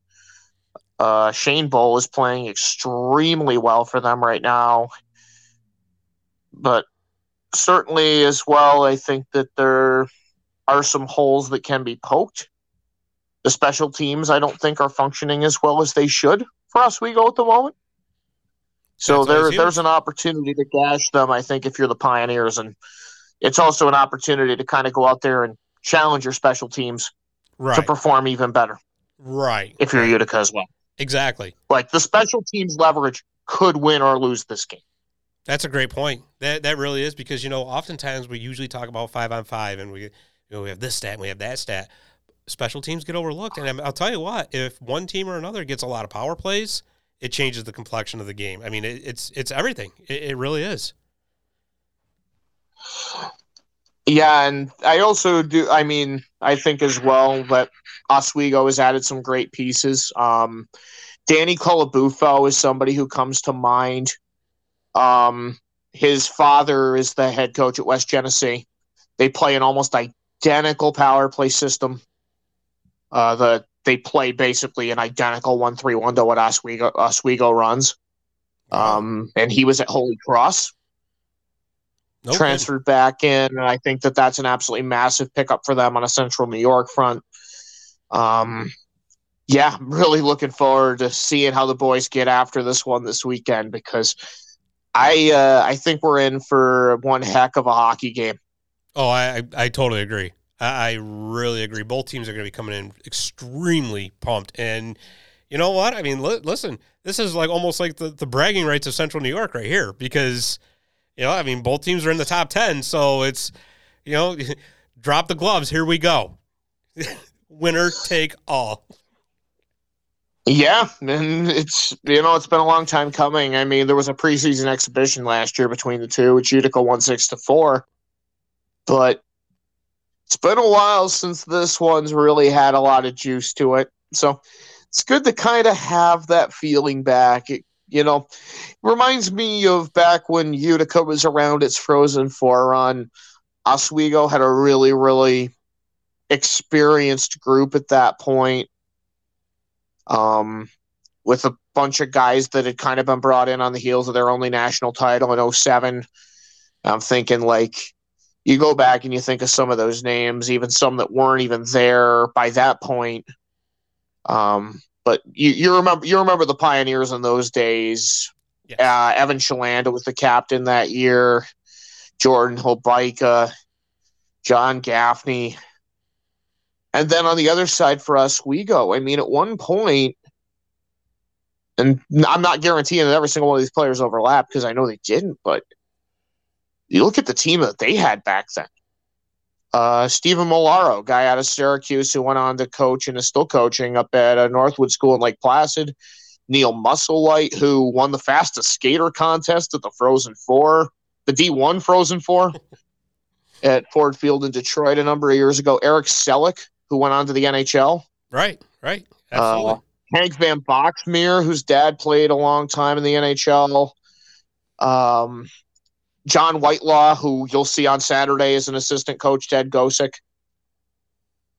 Uh, Shane Bull is playing extremely well for them right now, but certainly as well, I think that there are some holes that can be poked. The special teams, I don't think, are functioning as well as they should for Oswego at the moment. So there, there's an opportunity to gash them. I think if you're the Pioneers, and it's also an opportunity to kind of go out there and challenge your special teams right. to perform even better. Right. If you're Utica as well. Exactly. Like the special teams leverage could win or lose this game. That's a great point. That that really is because you know oftentimes we usually talk about five on five and we you know we have this stat and we have that stat. Special teams get overlooked, and I'll tell you what: if one team or another gets a lot of power plays, it changes the complexion of the game. I mean, it, it's it's everything. It, it really is. Yeah, and I also do. I mean, I think as well that Oswego has added some great pieces. Um, Danny Colabufo is somebody who comes to mind um, his father is the head coach at West Genesee. They play an almost identical power play system. Uh, the they play basically an identical one three one to what Oswego Oswego runs. Um, and he was at Holy Cross. Nope. Transferred back in, and I think that that's an absolutely massive pickup for them on a Central New York front. Um, yeah, I'm really looking forward to seeing how the boys get after this one this weekend because I uh, I think we're in for one heck of a hockey game. Oh, I, I totally agree. I, really agree. Both teams are going to be coming in extremely pumped, and you know what? I mean, li- listen, this is like almost like the, the bragging rights of Central New York right here because you know, I mean, both teams are in the top ten, so it's you know, drop the gloves. Here we go. Winner take all. Yeah, and it's you know it's been a long time coming. I mean, there was a preseason exhibition last year between the two, which Utica won six to four, but it's been a while since this one's really had a lot of juice to it. So it's good to kind of have that feeling back. It, you know, reminds me of back when Utica was around its Frozen Four. Oswego had a really, really experienced group at that point um, with a bunch of guys that had kind of been brought in on the heels of their only national title in 07. I'm thinking like you go back and you think of some of those names, even some that weren't even there by that point. Um, but you, you remember you remember the pioneers in those days. Yes. Uh, Evan Shalanda was the captain that year. Jordan Hobaika, John Gaffney, and then on the other side for Oswego. I mean, at one point, and I'm not guaranteeing that every single one of these players overlap because I know they didn't, but you look at the team that they had back then. Uh, Stephen Molaro, guy out of Syracuse who went on to coach and is still coaching up at uh, Northwood School in Lake Placid. Neil Musselwhite, who won the fastest skater contest at the Frozen Four, the D1 Frozen Four at Ford Field in Detroit a number of years ago. Eric Selleck, who went on to the NHL. Right, right. Absolutely. Uh, Hank Van Boxmeer, whose dad played a long time in the NHL. Um, John Whitelaw, who you'll see on Saturday as an assistant coach, Ted Gosick.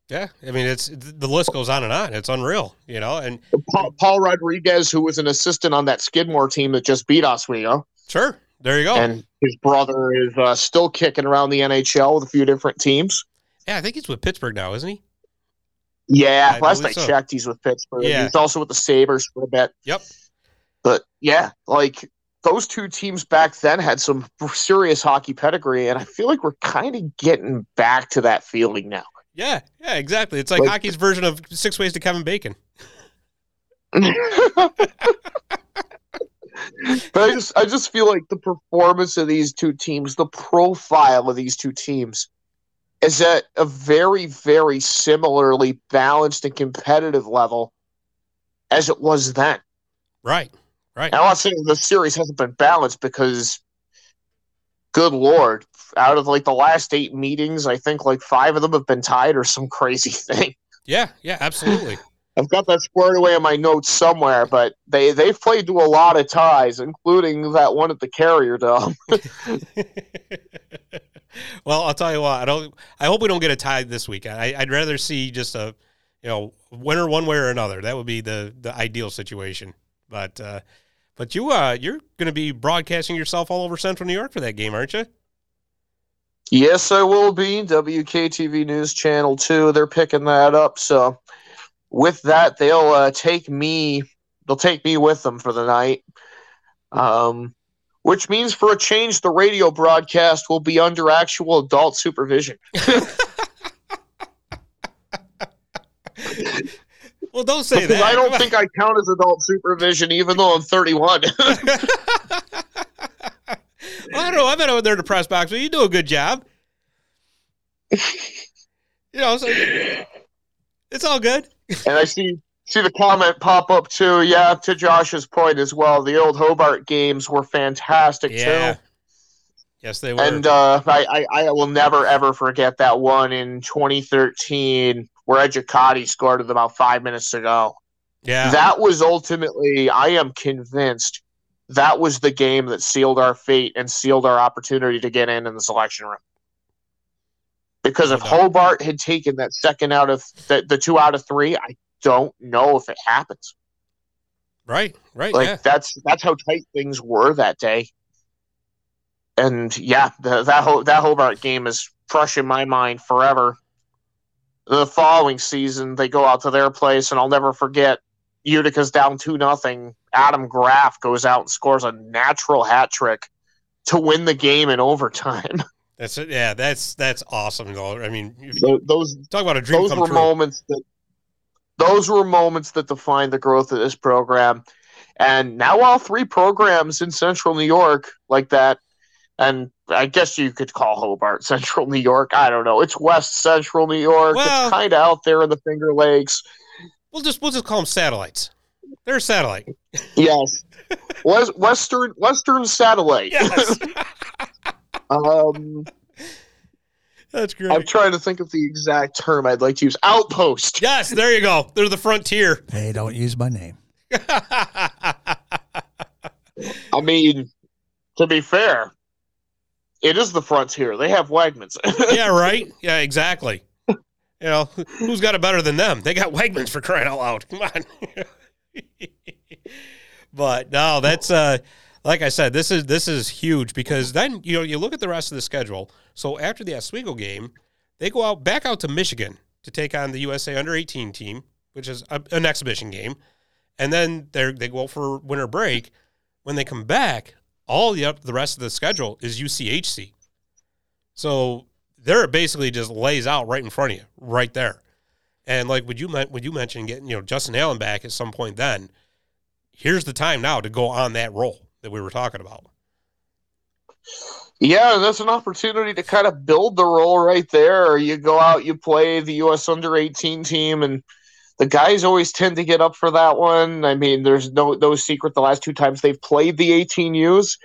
Yeah, I mean it's the list goes on and on. It's unreal, you know. And Paul, Paul Rodrigues, who was an assistant on that Skidmore team that just beat Oswego, sure, there you go. and his brother is uh, still kicking around the NHL with a few different teams. yeah, I think he's with Pittsburgh now, isn't he? Yeah, I last I so. checked, he's with Pittsburgh. Yeah. He's also with the Sabres for a bit. Yep. But yeah, like those two teams back then had some serious hockey pedigree, and I feel like we're kind of getting back to that feeling now. Yeah, yeah, exactly. It's like, Like- hockey's version of Six Ways to Kevin Bacon. but I just I just feel like the performance of these two teams, the profile of these two teams, is at a very, very similarly balanced and competitive level as it was then. Right, right. And I'm not saying the series hasn't been balanced because good lord, out of like the last eight meetings, I think like five of them have been tied or some crazy thing. Yeah, yeah, absolutely. I've got that squared away in my notes somewhere, but they they've played to a lot of ties, including that one at the Carrier Dome. well, I'll tell you what. I don't. I hope we don't get a tie this weekend. I, I'd rather see just a, you know, winner one way or another. That would be the the ideal situation. But uh, but you uh you're going to be broadcasting yourself all over Central New York for that game, aren't you? yes, I will be WKTV News Channel two. They're picking that up, so with that, they'll uh, take me. They'll take me with them for the night. Um, which means for a change, the radio broadcast will be under actual adult supervision. Well, don't say Because that. I don't think I count as adult supervision, even though I'm 31. well, I don't know. I've been over there to press box, but you do a good job. you know, so it's all good. and I see see the comment pop up too. Yeah, to Josh's point as well. The old Hobart games were fantastic Yeah. too. Yes, they were. And uh, I, I, I will never ever forget that one in 2013 where Educati scored with about five minutes to go. yeah. That was ultimately, I am convinced, that was the game that sealed our fate and sealed our opportunity to get in in the selection room. Because if Hobart had taken that second out of the, the two out of three, I don't know if it happens. right, right. Like yeah. that's that's how tight things were that day. And yeah, the, that whole that Hobart game is fresh in my mind forever. The following season, they go out to their place, and I'll never forget. Utica's down two nothing. Adam Graff goes out and scores a natural hat trick to win the game in overtime. That's. Yeah, that's that's awesome. Though. I mean, those talk about a dream those were true. moments that those were moments that defined the growth of this program and now all three programs in central new york like that and i guess you could call hobart central new york i don't know it's west central new york Well- it's kind of out there in the finger lakes We'll just we'll just call them satellites. They're a satellite. yes West, western western satellite Yes, um that's great. i'm trying to think of the exact term i'd like to use outpost yes, there you go. They're the frontier. Hey, don't use my name. I mean, to be fair, it is the frontier. They have Wegmans. yeah, right. Yeah, exactly. You know, who's got it better than them? They got Wegmans for crying out loud. Come on. but no, that's uh like I said, this is this is huge because then you know you look at the rest of the schedule. So after the Oswego game, they go out back out to Michigan to take on the USA under 18 team, which is a, an exhibition game. And then they they go for winter break. When they come back, all the the rest of the schedule is UCHC. So there it basically just lays out right in front of you, right there. And like would you would you mention getting you know Justin Allen back at some point? Then here's the time now to go on that roll that we were talking about. Yeah, that's an opportunity to kind of build the role right there. You go out, you play the U.S. under 18 team, and the guys always tend to get up for that one. I mean, there's no no secret. The last two times they've played the 18Us,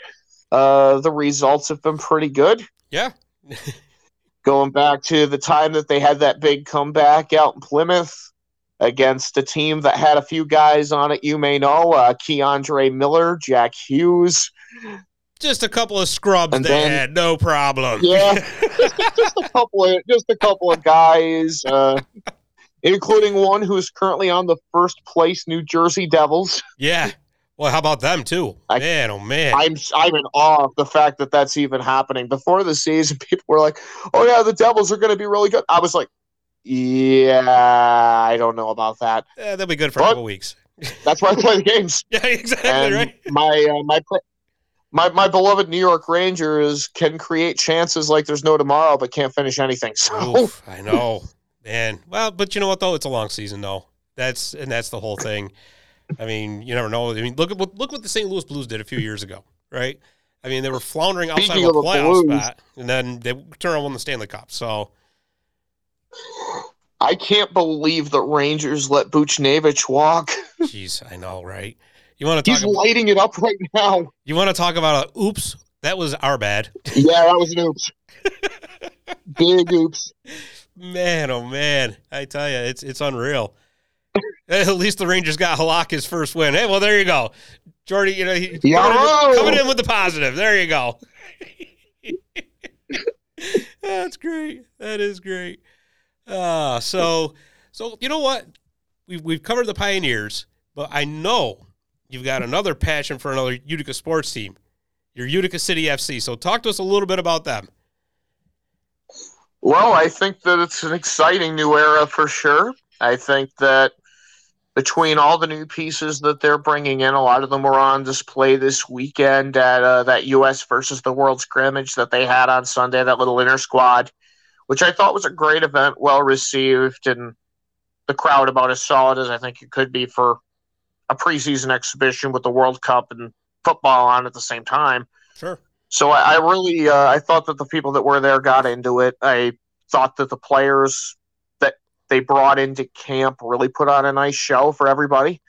uh, the results have been pretty good. Yeah. Going back to the time that they had that big comeback out in Plymouth against a team that had a few guys on it you may know, uh, K'Andre Miller, Jack Hughes. Just a couple of scrubs And they then- had, no problem. Yeah, just a couple of just a couple of guys, uh, including one who's currently on the first place New Jersey Devils. Yeah. Well, how about them too? I- man, oh man. I'm I'm in awe of the fact that that's even happening. Before the season, people were like, "Oh yeah, the Devils are going to be really good." I was like, "Yeah, I don't know about that." Eh, they'll be good for a What? couple weeks. That's why I play the games. Yeah, exactly and right. my uh, my my my beloved New York Rangers can create chances like there's no tomorrow, but can't finish anything. So Oof, I know, man. Well, but you know what though? It's a long season though. That's and that's the whole thing. I mean, you never know. I mean, look at what look what the St. Louis Blues did a few years ago, right? I mean, they were floundering outside Speaking of a of the playoff Blues. spot, and then they turned around won the Stanley Cup. So I can't believe the Rangers let Buchnevich walk. Jeez, I know, right? You want to He's talk? About, lighting it up right now. you want to talk about a oops? That was our bad, Yeah, that was an oops. Big oops. Man. Oh man, I tell you, it's it's unreal. At least the Rangers got Halak his first win. Hey, well, there you go, Jordy. You know, he, coming, in with, coming in with the positive. There you go. That's great. That is great. Uh, so, so you know what? We've we've covered the Pioneers, but I know you've got another passion for another Utica sports team, your Utica City FC. So, talk to us a little bit about them. Well, I think that it's an exciting new era for sure. I think that between all the new pieces that they're bringing in, a lot of them were on display this weekend at uh, that U.S. versus the World scrimmage that they had on Sunday, that little inner squad, which I thought was a great event, well received, and the crowd about as solid as I think it could be for a preseason exhibition with the World Cup and football on at the same time. Sure. So I, I really uh, I thought that the people that were there got into it. I thought that the players that they brought into camp really put on a nice show for everybody.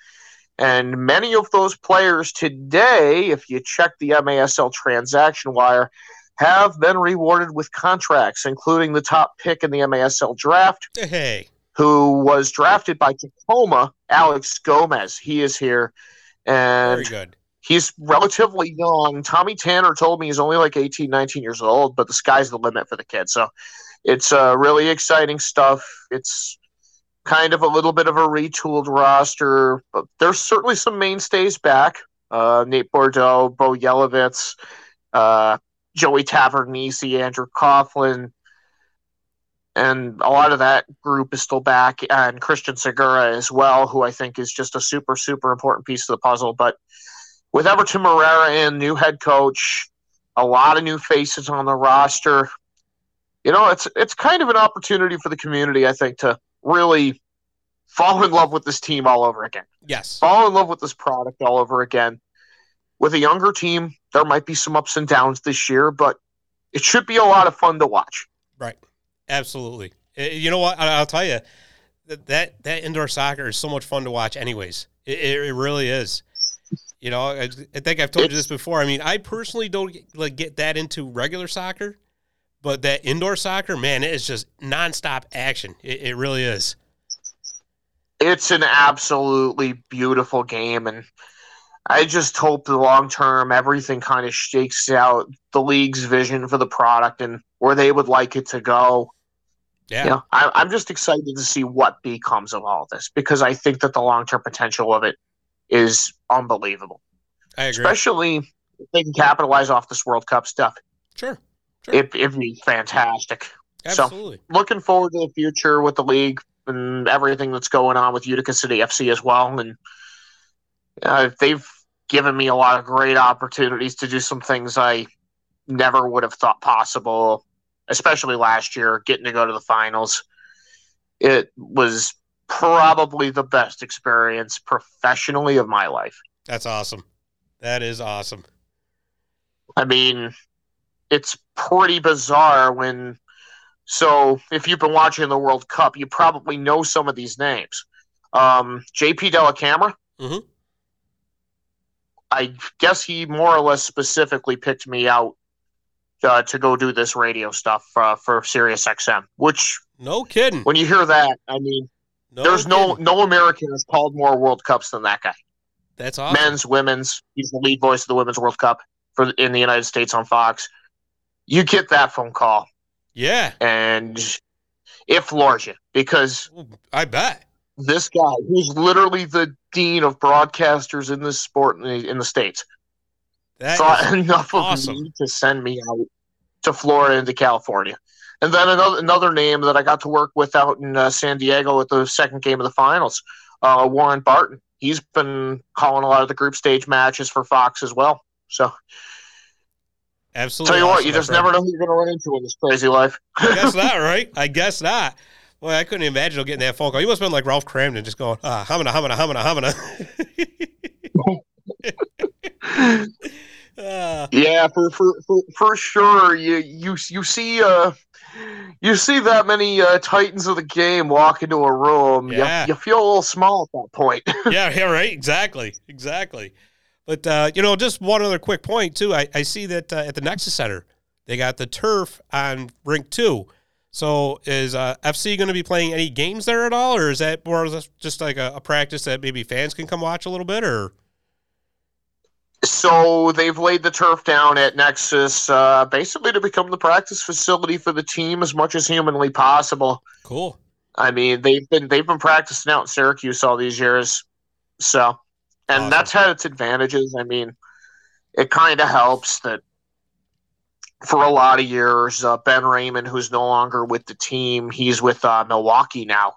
And many of those players today, if you check the MASL transaction wire, have been rewarded with contracts, including the top pick in the MASL draft, Hey, who was drafted by Tacoma, Alex Gomez. He is here. And very good. He's relatively young. Tommy Tanner told me he's only like 18, 19 years old, but the sky's the limit for the kid. So it's uh, really exciting stuff. It's kind of a little bit of a retooled roster, but there's certainly some mainstays back. Uh, Nate Bordeaux, Bo Yelovitz, uh, Joey Tavernisi, Andrew Coughlin, and a lot of that group is still back, and Christian Segura as well, who I think is just a super, super important piece of the puzzle. But with Hewerton Moreira in, new head coach, a lot of new faces on the roster. You know, it's it's kind of an opportunity for the community, I think, to really fall in love with this team all over again. Yes. Fall in love with this product all over again. With a younger team, there might be some ups and downs this year, but it should be a lot of fun to watch. Right. Absolutely. Uh, You know what? I- I'll tell you that that, that indoor soccer is so much fun to watch. Anyways, it, it really is. You know, I, I think I've told you this before. I mean, I personally don't get, like get that into regular soccer, but that indoor soccer, man, it is just nonstop action. It, it really is. it's an absolutely beautiful game and i just hope the long term everything kind of shakes out the league's vision for the product and where they would like it to go Yeah. you know, I, i'm just excited to see what becomes of all this because i think that the long term potential of it is unbelievable I agree. especially if they can capitalize off this world cup stuff sure. Sure. it, it'd be fantastic So- Absolutely. looking forward to the future with the league and everything that's going on with Utica City FC as well. And uh, they've given me a lot of great opportunities to do some things I never would have thought possible, especially last year, getting to go to the finals. It was probably the best experience professionally of my life. That's awesome. That is awesome. I mean, it's pretty bizarre when. So, if you've been watching the World Cup, you probably know some of these names. Um, JP Dellacamera. Mhm. I guess he more or less specifically picked me out uh, to go do this radio stuff uh, for Sirius XM. Which, No kidding. when you hear that, I mean, No there's no no American has called more World Cups than that guy. That's awesome. Men's, women's. He's the lead voice of the Women's World Cup for in the United States on Fox. You get that phone call, Yeah, and it floors you because I bet. this guy, who's literally the dean of broadcasters in this sport in the, in the states, That thought is enough of me to send me out to Florida and to California. And then another another name that I got to work with out in uh, San Diego at the second game of the finals, uh, Warren Barton. He's been calling a lot of the group stage matches for Fox as well. So absolutely. tell you what, you just friend. never know who you're going to run into in this crazy life. I guess not, right? I guess not. Boy, I couldn't imagine getting that phone call. You must have been like Ralph Kramden, just going, ah, humana, humana, humana, humana. Ah, Yeah, for for, for, for sure. You you you see uh you see that many uh, titans of the game walk into a room. you- Yeah. You, feel a little small at that point. yeah, yeah, right. Exactly, exactly. But uh, you know, just one other quick point too. I, I see that uh, at the Nexus Center, they got the turf on rink two. So is uh, FC going to be playing any games there at all, or is that more just like a, a practice that maybe fans can come watch a little bit? Or so they've laid the turf down at Nexus, uh, basically to become the practice facility for the team as much as humanly possible. cool, I mean, they've been they've been practicing out in Syracuse all these years, so and Awesome. that's had its advantages. I mean, it kind of helps that for a lot of years, uh, Ben Raymond, who's no longer with the team, he's with uh, Milwaukee now.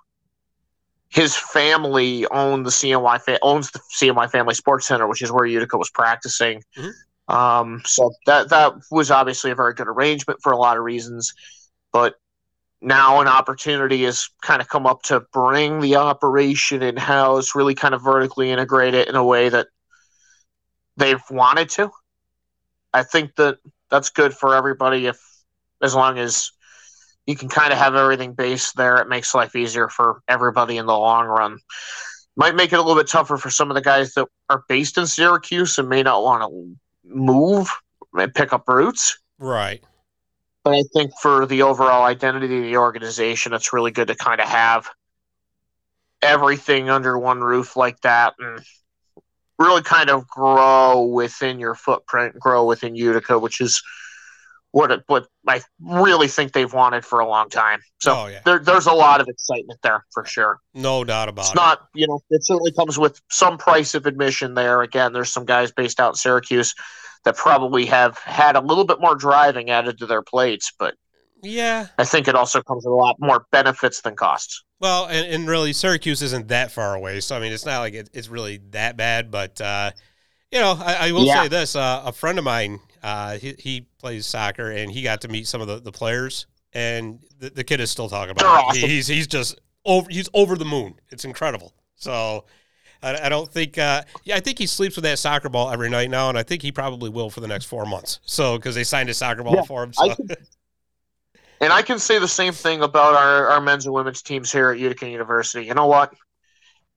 His family owned the CNY fa- owns the CNY Family Sports Center, which is where Utica was practicing. Mhm. Um, so that that was obviously a very good arrangement for a lot of reasons, but now an opportunity has kind of come up to bring the operation in house, really kind of vertically integrate it in a way that they've wanted to. I think that that's good for everybody if as long as you can kind of have everything based there, it makes life easier for everybody in the long run. Might make it a little bit tougher for some of the guys that are based in Syracuse and may not want to move and pick up roots. right? But I think for the overall identity of the organization, it's really good to kind of have everything under one roof like that and really kind of grow within your footprint, grow within Utica, which is what it, what I really think they've wanted for a long time. So oh yeah, there, there's a lot of excitement there for sure. no doubt about It's it. not, you know, it certainly comes with some price of admission there. Again, there's some guys based out in Syracuse that probably have had a little bit more driving added to their plates, but yeah, I think it also comes with a lot more benefits than costs. Well, and, and really, Syracuse isn't that far away, so I mean, it's not like it, it's really that bad. But uh, you know, I, I will Yeah. say this: uh, a friend of mine, uh, he, he plays soccer, and he got to meet some of the, the players, and the, the kid is still talking They're about it. awesome. He- He's he's just over he's over the moon. It's incredible. So. I, I don't think. Uh, yeah, I think he sleeps with that soccer ball every night now, and I think he probably will for the next four months. So, because they signed a soccer ball Yeah, for him. I can- And I can say the same thing about our, our men's and women's teams here at Utica University. You know what?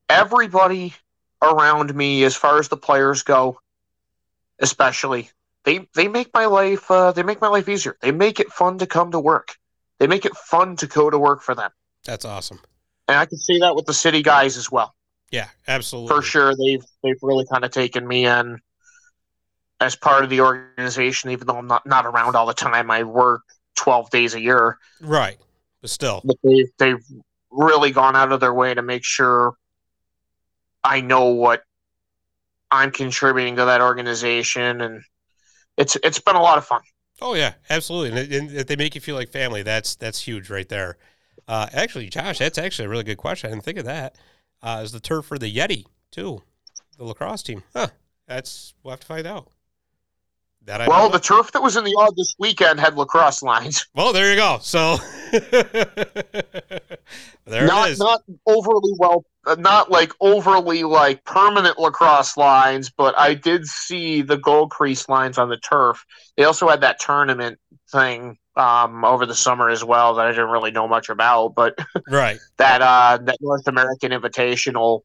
Everybody around me, as far as the players go, especially, they they make my life uh, they make my life easier. They make it fun to come to work. They make it fun to go to work for them. That's awesome. And I can see that with the city guys as well. Yeah, absolutely. For sure, they've they've really kind of taken me in as part of the organization, even though I'm not, not around all the time. I work twelve days a year. Right, but still, but they've they've really gone out of their way to make sure I know what I'm contributing to that organization, and it's it's been a lot of fun. Oh yeah, absolutely, and, and if they make you feel like family, that's that's huge right there. Uh, actually, Josh, that's actually a really good question. I didn't think of that. Uh, is the turf for the Yeti too, the lacrosse team? Huh? That's we'll have to find out. That I Well, the turf that was in the yard this weekend had lacrosse lines. well, there you go. So there not it is. not overly well not like overly like permanent lacrosse lines, but I did see the goal crease lines on the turf. They also had that tournament thing um, over the summer as well that I didn't really know much about, but Right. that uh, that North American Invitational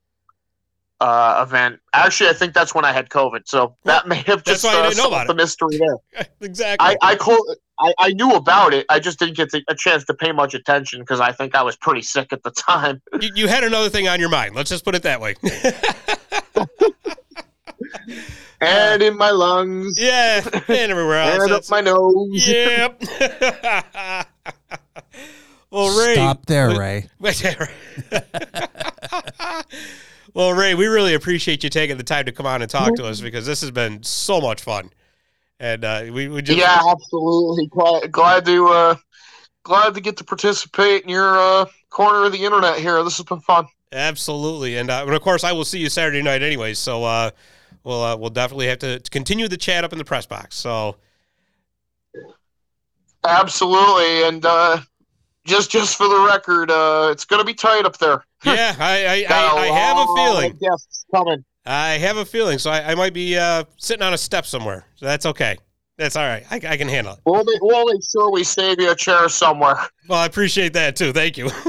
uh, event. Actually, I think that's when I had COVID, so that may have just uh, solved the mystery there. exactly. I I, clo- I I knew about it. I just didn't get the, a chance to pay much attention because I think I was pretty sick at the time. you, you had another thing on your mind. Let's just put it that way. And in my lungs, yeah, and everywhere else. and up my nose. Yep. well, Ray. Stop there, Ray. well, Ray, we really appreciate you taking the time to come on and talk to us mm-hmm. because this has been so much fun, and uh, we, we just Yeah, absolutely. Glad, glad to uh, glad to get to participate in your uh, corner of the internet here. This has been fun. absolutely, and, uh, and of course, I will see you Saturday night anyway. So uh, we'll uh, we'll definitely have to, continue the chat up in the press box. So Absolutely, and uh, just just for the record, uh, it's going to be tight up there. yeah, I I, I, I have a feeling. guests coming. I have a feeling. So I, I might be uh, sitting on a step somewhere. So that's okay. That's all right. I, I can handle it. We'll make, we'll make sure we save you a chair somewhere. Well, I appreciate that too. Thank you.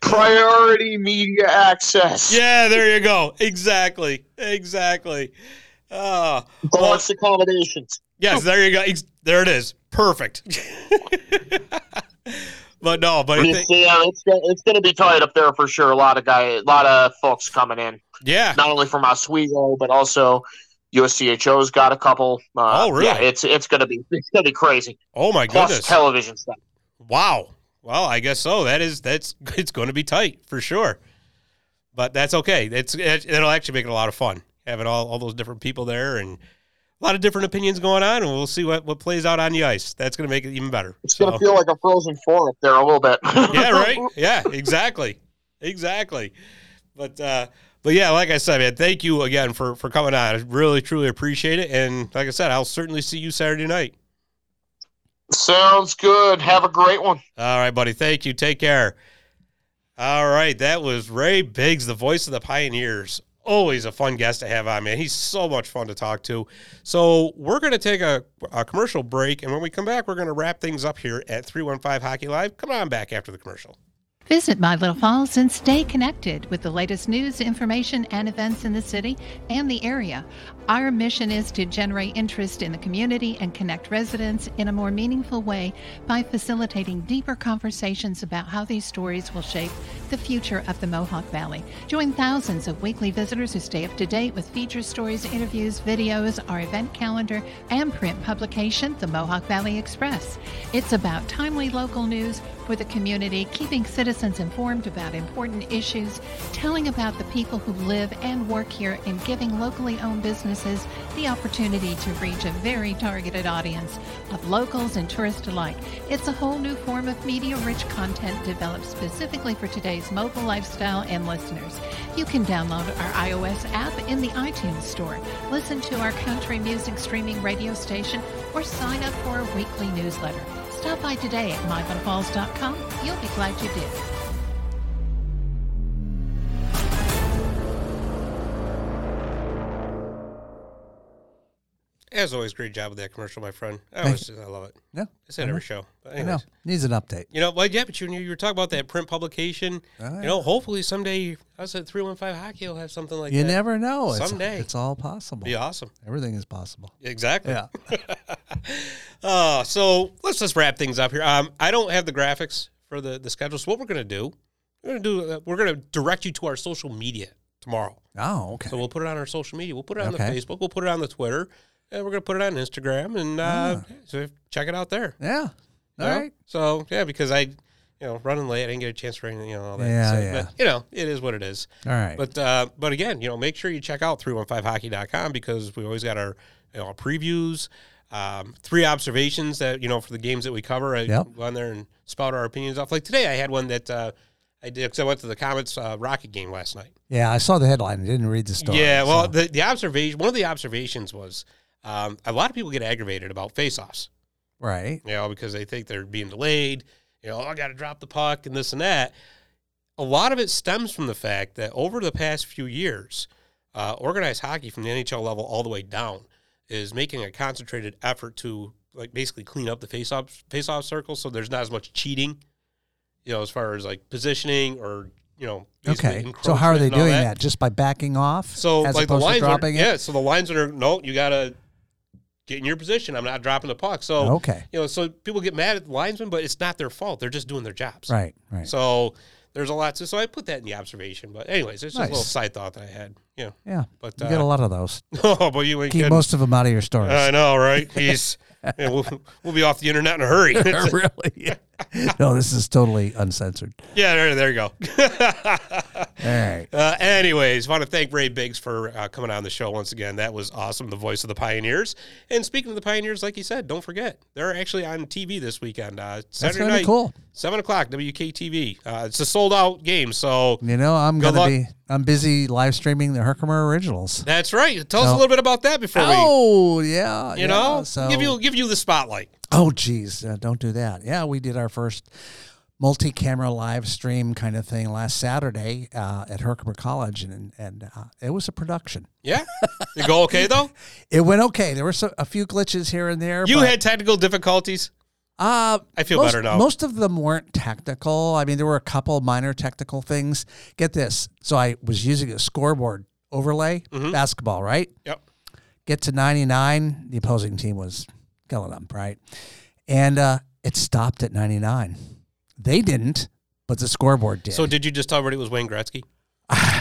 Priority media access. yeah, there you go. Exactly. Exactly. Oh, Deluxe accommodations. yes, there you go. There it is. Perfect. but no, but think, yeah, it's gonna, it's going to be tight up there for sure. A lot of guy, a lot of folks coming in, yeah. not only from Oswego but also USCHO's got a couple. Uh, Oh, really? Yeah, it's it's going to be it's going to be crazy. Oh my Plus goodness. television stuff. Wow. Well, I guess so. That is that's it's going to be tight for sure. But that's okay. It's it, it'll actually make it a lot of fun having all, all those different people there and a lot of different opinions going on, and we'll see what, what plays out on the ice. That's going to make it even better. It's So- going to feel like a Frozen Four up there a little bit. yeah, right. Yeah, exactly, exactly. But uh, but yeah, like I said, man, thank you again for for coming on. I really truly appreciate it, and like I said, I'll certainly see you Saturday night. Sounds good. Have a great one. All right, buddy. Thank you. Take care. All right, that was Ray Biggs, the voice of the Pioneers. Always a fun guest to have on, man. He's so much fun to talk to. So we're going to take a, a commercial break, and when we come back, we're going to wrap things up here at 315 Hockey Live. Come on back after the commercial. Visit My Little Falls and stay connected with the latest news, information, and events in the city and the area. Our mission is to generate interest in the community and connect residents in a more meaningful way by facilitating deeper conversations about how these stories will shape the future of the Mohawk Valley. Join thousands of weekly visitors who stay up to date with feature stories, interviews, videos, our event calendar, and print publication, the Mohawk Valley Express. It's about timely local news for the community, keeping citizens informed about important issues, telling about the people who live and work here, and giving locally owned businesses the opportunity to reach a very targeted audience of locals and tourists alike. It's a whole new form of media rich content developed specifically for today's mobile lifestyle and listeners. You can download our iOS app in the iTunes Store, listen to our country music streaming radio station, or sign up for a weekly newsletter. Stop by today at myfunfalls.com. You'll be glad you did. As always, great job with that commercial, my friend. I, always, I love it. Yeah, I say it every show. But I know. Needs an update. You know, well, yeah, but you, you were talking about that print publication. Oh, You know, hopefully someday, I said 315 Hockey will have something like You that. You never know. It's, Someday. it's all possible. Be awesome. Everything is possible. Exactly. Yeah. Uh, so let's just wrap things up here. Um, I don't have the graphics for the, the schedule. So what we're going to do, we're going to do, uh, we're going to direct you to our social media tomorrow. Oh, okay. So we'll put it on our social media. We'll put it on Okay. the Facebook. We'll put it on the Twitter. And we're going to put it on Instagram. And uh, Ah. so check it out there. yeah. All right. So, yeah, because I, you know, running late, I didn't get a chance for anything, you know, all that. Yeah, So, yeah. But, you know, it is what it is. All right. But uh, but again, you know, make sure you check out 315hockey.com because we always got our, you know, previews, um, three observations that, you know, for the games that we cover. I Yep. go on there and spout our opinions off. Like today, I had one that uh, I did because I went to the Comets uh, Rocket game last night. yeah, I saw the headline. I didn't read the story. yeah, well, so- the, the observation, one of the observations was um, a lot of people get aggravated about faceoffs, right. you know, because they think they're being delayed. You know, oh, I got to drop the puck and this and that. a lot of it stems from the fact that over the past few years, uh, organized hockey from the NHL level all the way down is making a concentrated effort to like basically clean up the face-off face-off circle, so there's not as much cheating. You know, as far as like positioning or you know. Okay. So how are they encroachment and all doing that. that? Just by backing off? So as like the opposed to are dropping it? yeah. So the lines are no, you gotta get in your position. I'm not dropping the puck. So Okay. you know, so people get mad at the linesmen, but it's not their fault. They're just doing their jobs. Right. Right. So there's a lot to. So I put that in the observation. But anyways, it's just a little side thought that I had. Yeah. yeah. But You uh, get a lot of those. oh, but you ain't Keep kidding. most of them out of your stories. I know, right? He's. yeah, we'll, we'll be off the internet in a hurry. really? no, this is totally uncensored. yeah, there, there you go. All right. Uh, anyways, want to thank Ray Biggs for uh, coming on the show once again. That was awesome. The voice of the Pioneers. And speaking of the Pioneers, like you said, don't forget they're actually on TV this weekend. Uh, Saturday night, cool. seven o'clock, WKTV. Uh, it's a sold out game, so You know, I'm gonna luck. be. I'm busy live streaming the Herkimer originals. that's right. Tell us a little bit about that before we. Oh yeah, You yeah. know, so give you give you the spotlight. Oh, geez, uh, don't do that. Yeah, we did our first multi-camera live stream kind of thing last Saturday uh, at Herkimer College, and and uh, it was a production. Yeah, you go okay though. It went okay. There were so, a few glitches here and there. You had technical difficulties. Uh, I feel most, better now. Most of them weren't technical. I mean, there were a couple minor technical things. Get this. So I was using a scoreboard overlay, Mhm. basketball, right? Yep. Get to 99, the opposing team was killing them, right? And uh, it stopped at 99. They didn't, but the scoreboard did. So did you just tell everybody it was Wayne Gretzky,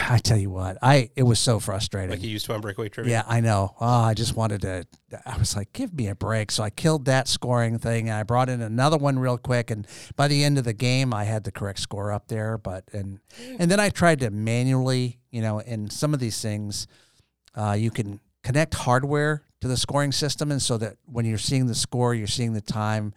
I tell you what, I it was so frustrating. like he used to on Breakaway Trivia? Yeah, I know. Oh, I just wanted to. I was like, give me a break. So I killed that scoring thing, and I brought in another one real quick. And by the end of the game, I had the correct score up there. But and and then I tried to manually, you know, in some of these things, uh, you can connect hardware to the scoring system, and so that when you're seeing the score, you're seeing the time,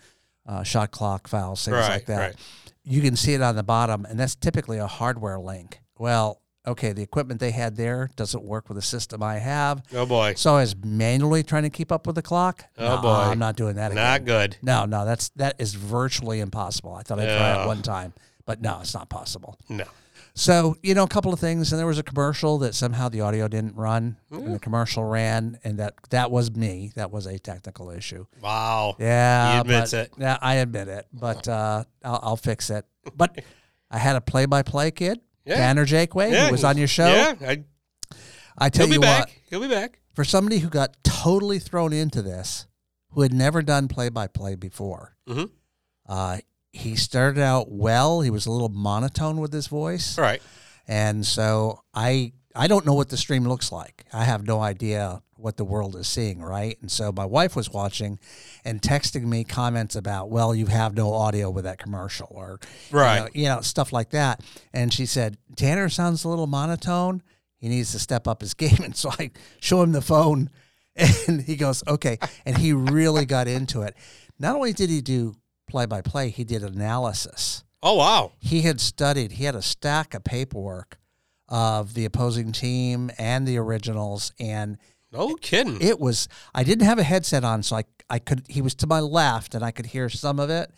uh, shot clock, fouls, things Right, like that. right. You can see it on the bottom, and that's typically a hardware link. Well, okay, the equipment they had there doesn't work with the system I have. Oh boy, So I was manually trying to keep up with the clock. Oh, No, boy. I'm not doing that again. not good. No, no, that's that is virtually impossible. I thought I'd try it one time, but no, it's not possible. No. So you know, a couple of things, and there was a commercial that somehow the audio didn't run, and the commercial ran, and that that was me. That was a technical issue. Wow. Yeah, He admits but- it. Yeah, I admit it, but uh, I'll, I'll fix it. But I had a play-by-play kid, Yeah. Tanner Jakeway, who was on your show. Yeah, I, I tell you back. what, He'll be back. for somebody who got totally thrown into this, who had never done play by play before, Mhm. uh, he started out well. He was a little monotone with his voice, All right. and so I I don't know what the stream looks like. I have no idea what the world is seeing, right? And so my wife was watching and texting me comments about, well, you have no audio with that commercial, or you Right. know, you know, stuff like that. And she said, Tanner sounds a little monotone. He needs to step up his game. And so I show him the phone and he goes, okay. And he really got into it. Not only did he do play by play, he did analysis. Oh wow. He had studied, he had a stack of paperwork of the opposing team and the originals. And No kidding. it was, I didn't have a headset on, so I, I could, he was to my left and I could hear some of it.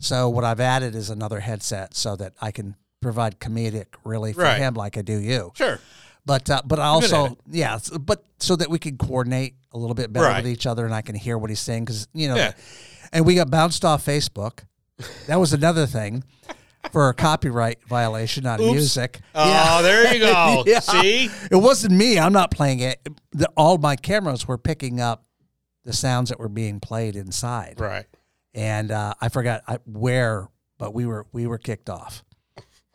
So what I've added is another headset so that I can provide comedic relief for Right. him like I do you. sure. But uh, but I also yeah, but so that we can coordinate a little bit better Right. with each other and I can hear what he's saying because you know, Yeah. and we got bounced off Facebook. That was another thing for a copyright violation on Oops. music. Oh, there you go. Yeah. See? It wasn't me. I'm not playing it. The, all my cameras were picking up the sounds that were being played inside, Right. and uh, I forgot where, but we were we were kicked off.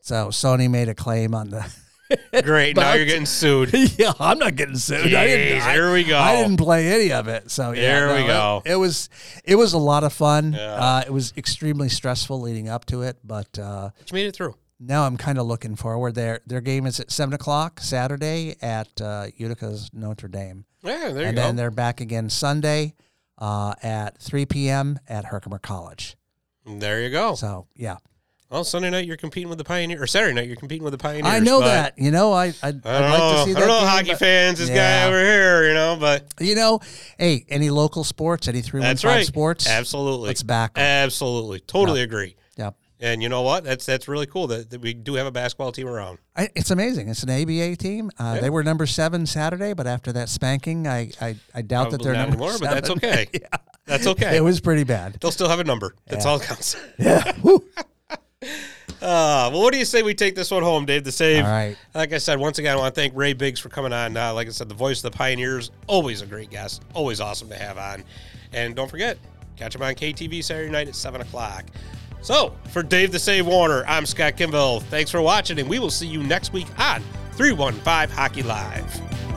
So Sony made a claim on the. Great. now you're getting sued. yeah, I'm not getting sued. I didn't. I- here we go. I didn't play any of it. So yeah, There we no, go. It, it was it was a lot of fun. Yeah. Uh, it was extremely stressful leading up to it, but uh, But you made it through. now I'm kind of looking forward. Their their game is at seven o'clock Saturday at uh, Utica's Notre Dame, Yeah, there you and go. And then they're back again Sunday uh, at three p.m. at Herkimer College. there you go. So yeah, Well, Sunday night you're competing with the Pioneer, or Saturday night you're competing with the Pioneers. I know that. You know, I I'd, I I'd don't like know. to see I that. don't know game, hockey but- fans. This Yeah. guy over here, you know, but You know, hey, any local sports, any three one that's five right. sports, Absolutely. let's back 'em. Absolutely. Totally agree. Yep. And you know what? That's that's really cool that, that we do have a basketball team around. I, it's amazing. It's an ABA team. Uh. They were number seven Saturday, but after that spanking, I I, I doubt that they're not number anymore, but that's okay. That's okay. It was pretty bad. They'll still have a number. That's all that counts. Yeah. Uh, well, what do you say we take this one home, Dave? The save. All right. Like I said, once again, I want to thank Ray Biggs for coming on. Uh, like I said, the voice of the Pioneers, always a great guest, always awesome to have on. And don't forget, catch him on KTV Saturday night at 7 o'clock. So, for Dave the Save Warner, I'm Scott Kimball. Thanks for watching, and we will see you next week on 315 Hockey Live.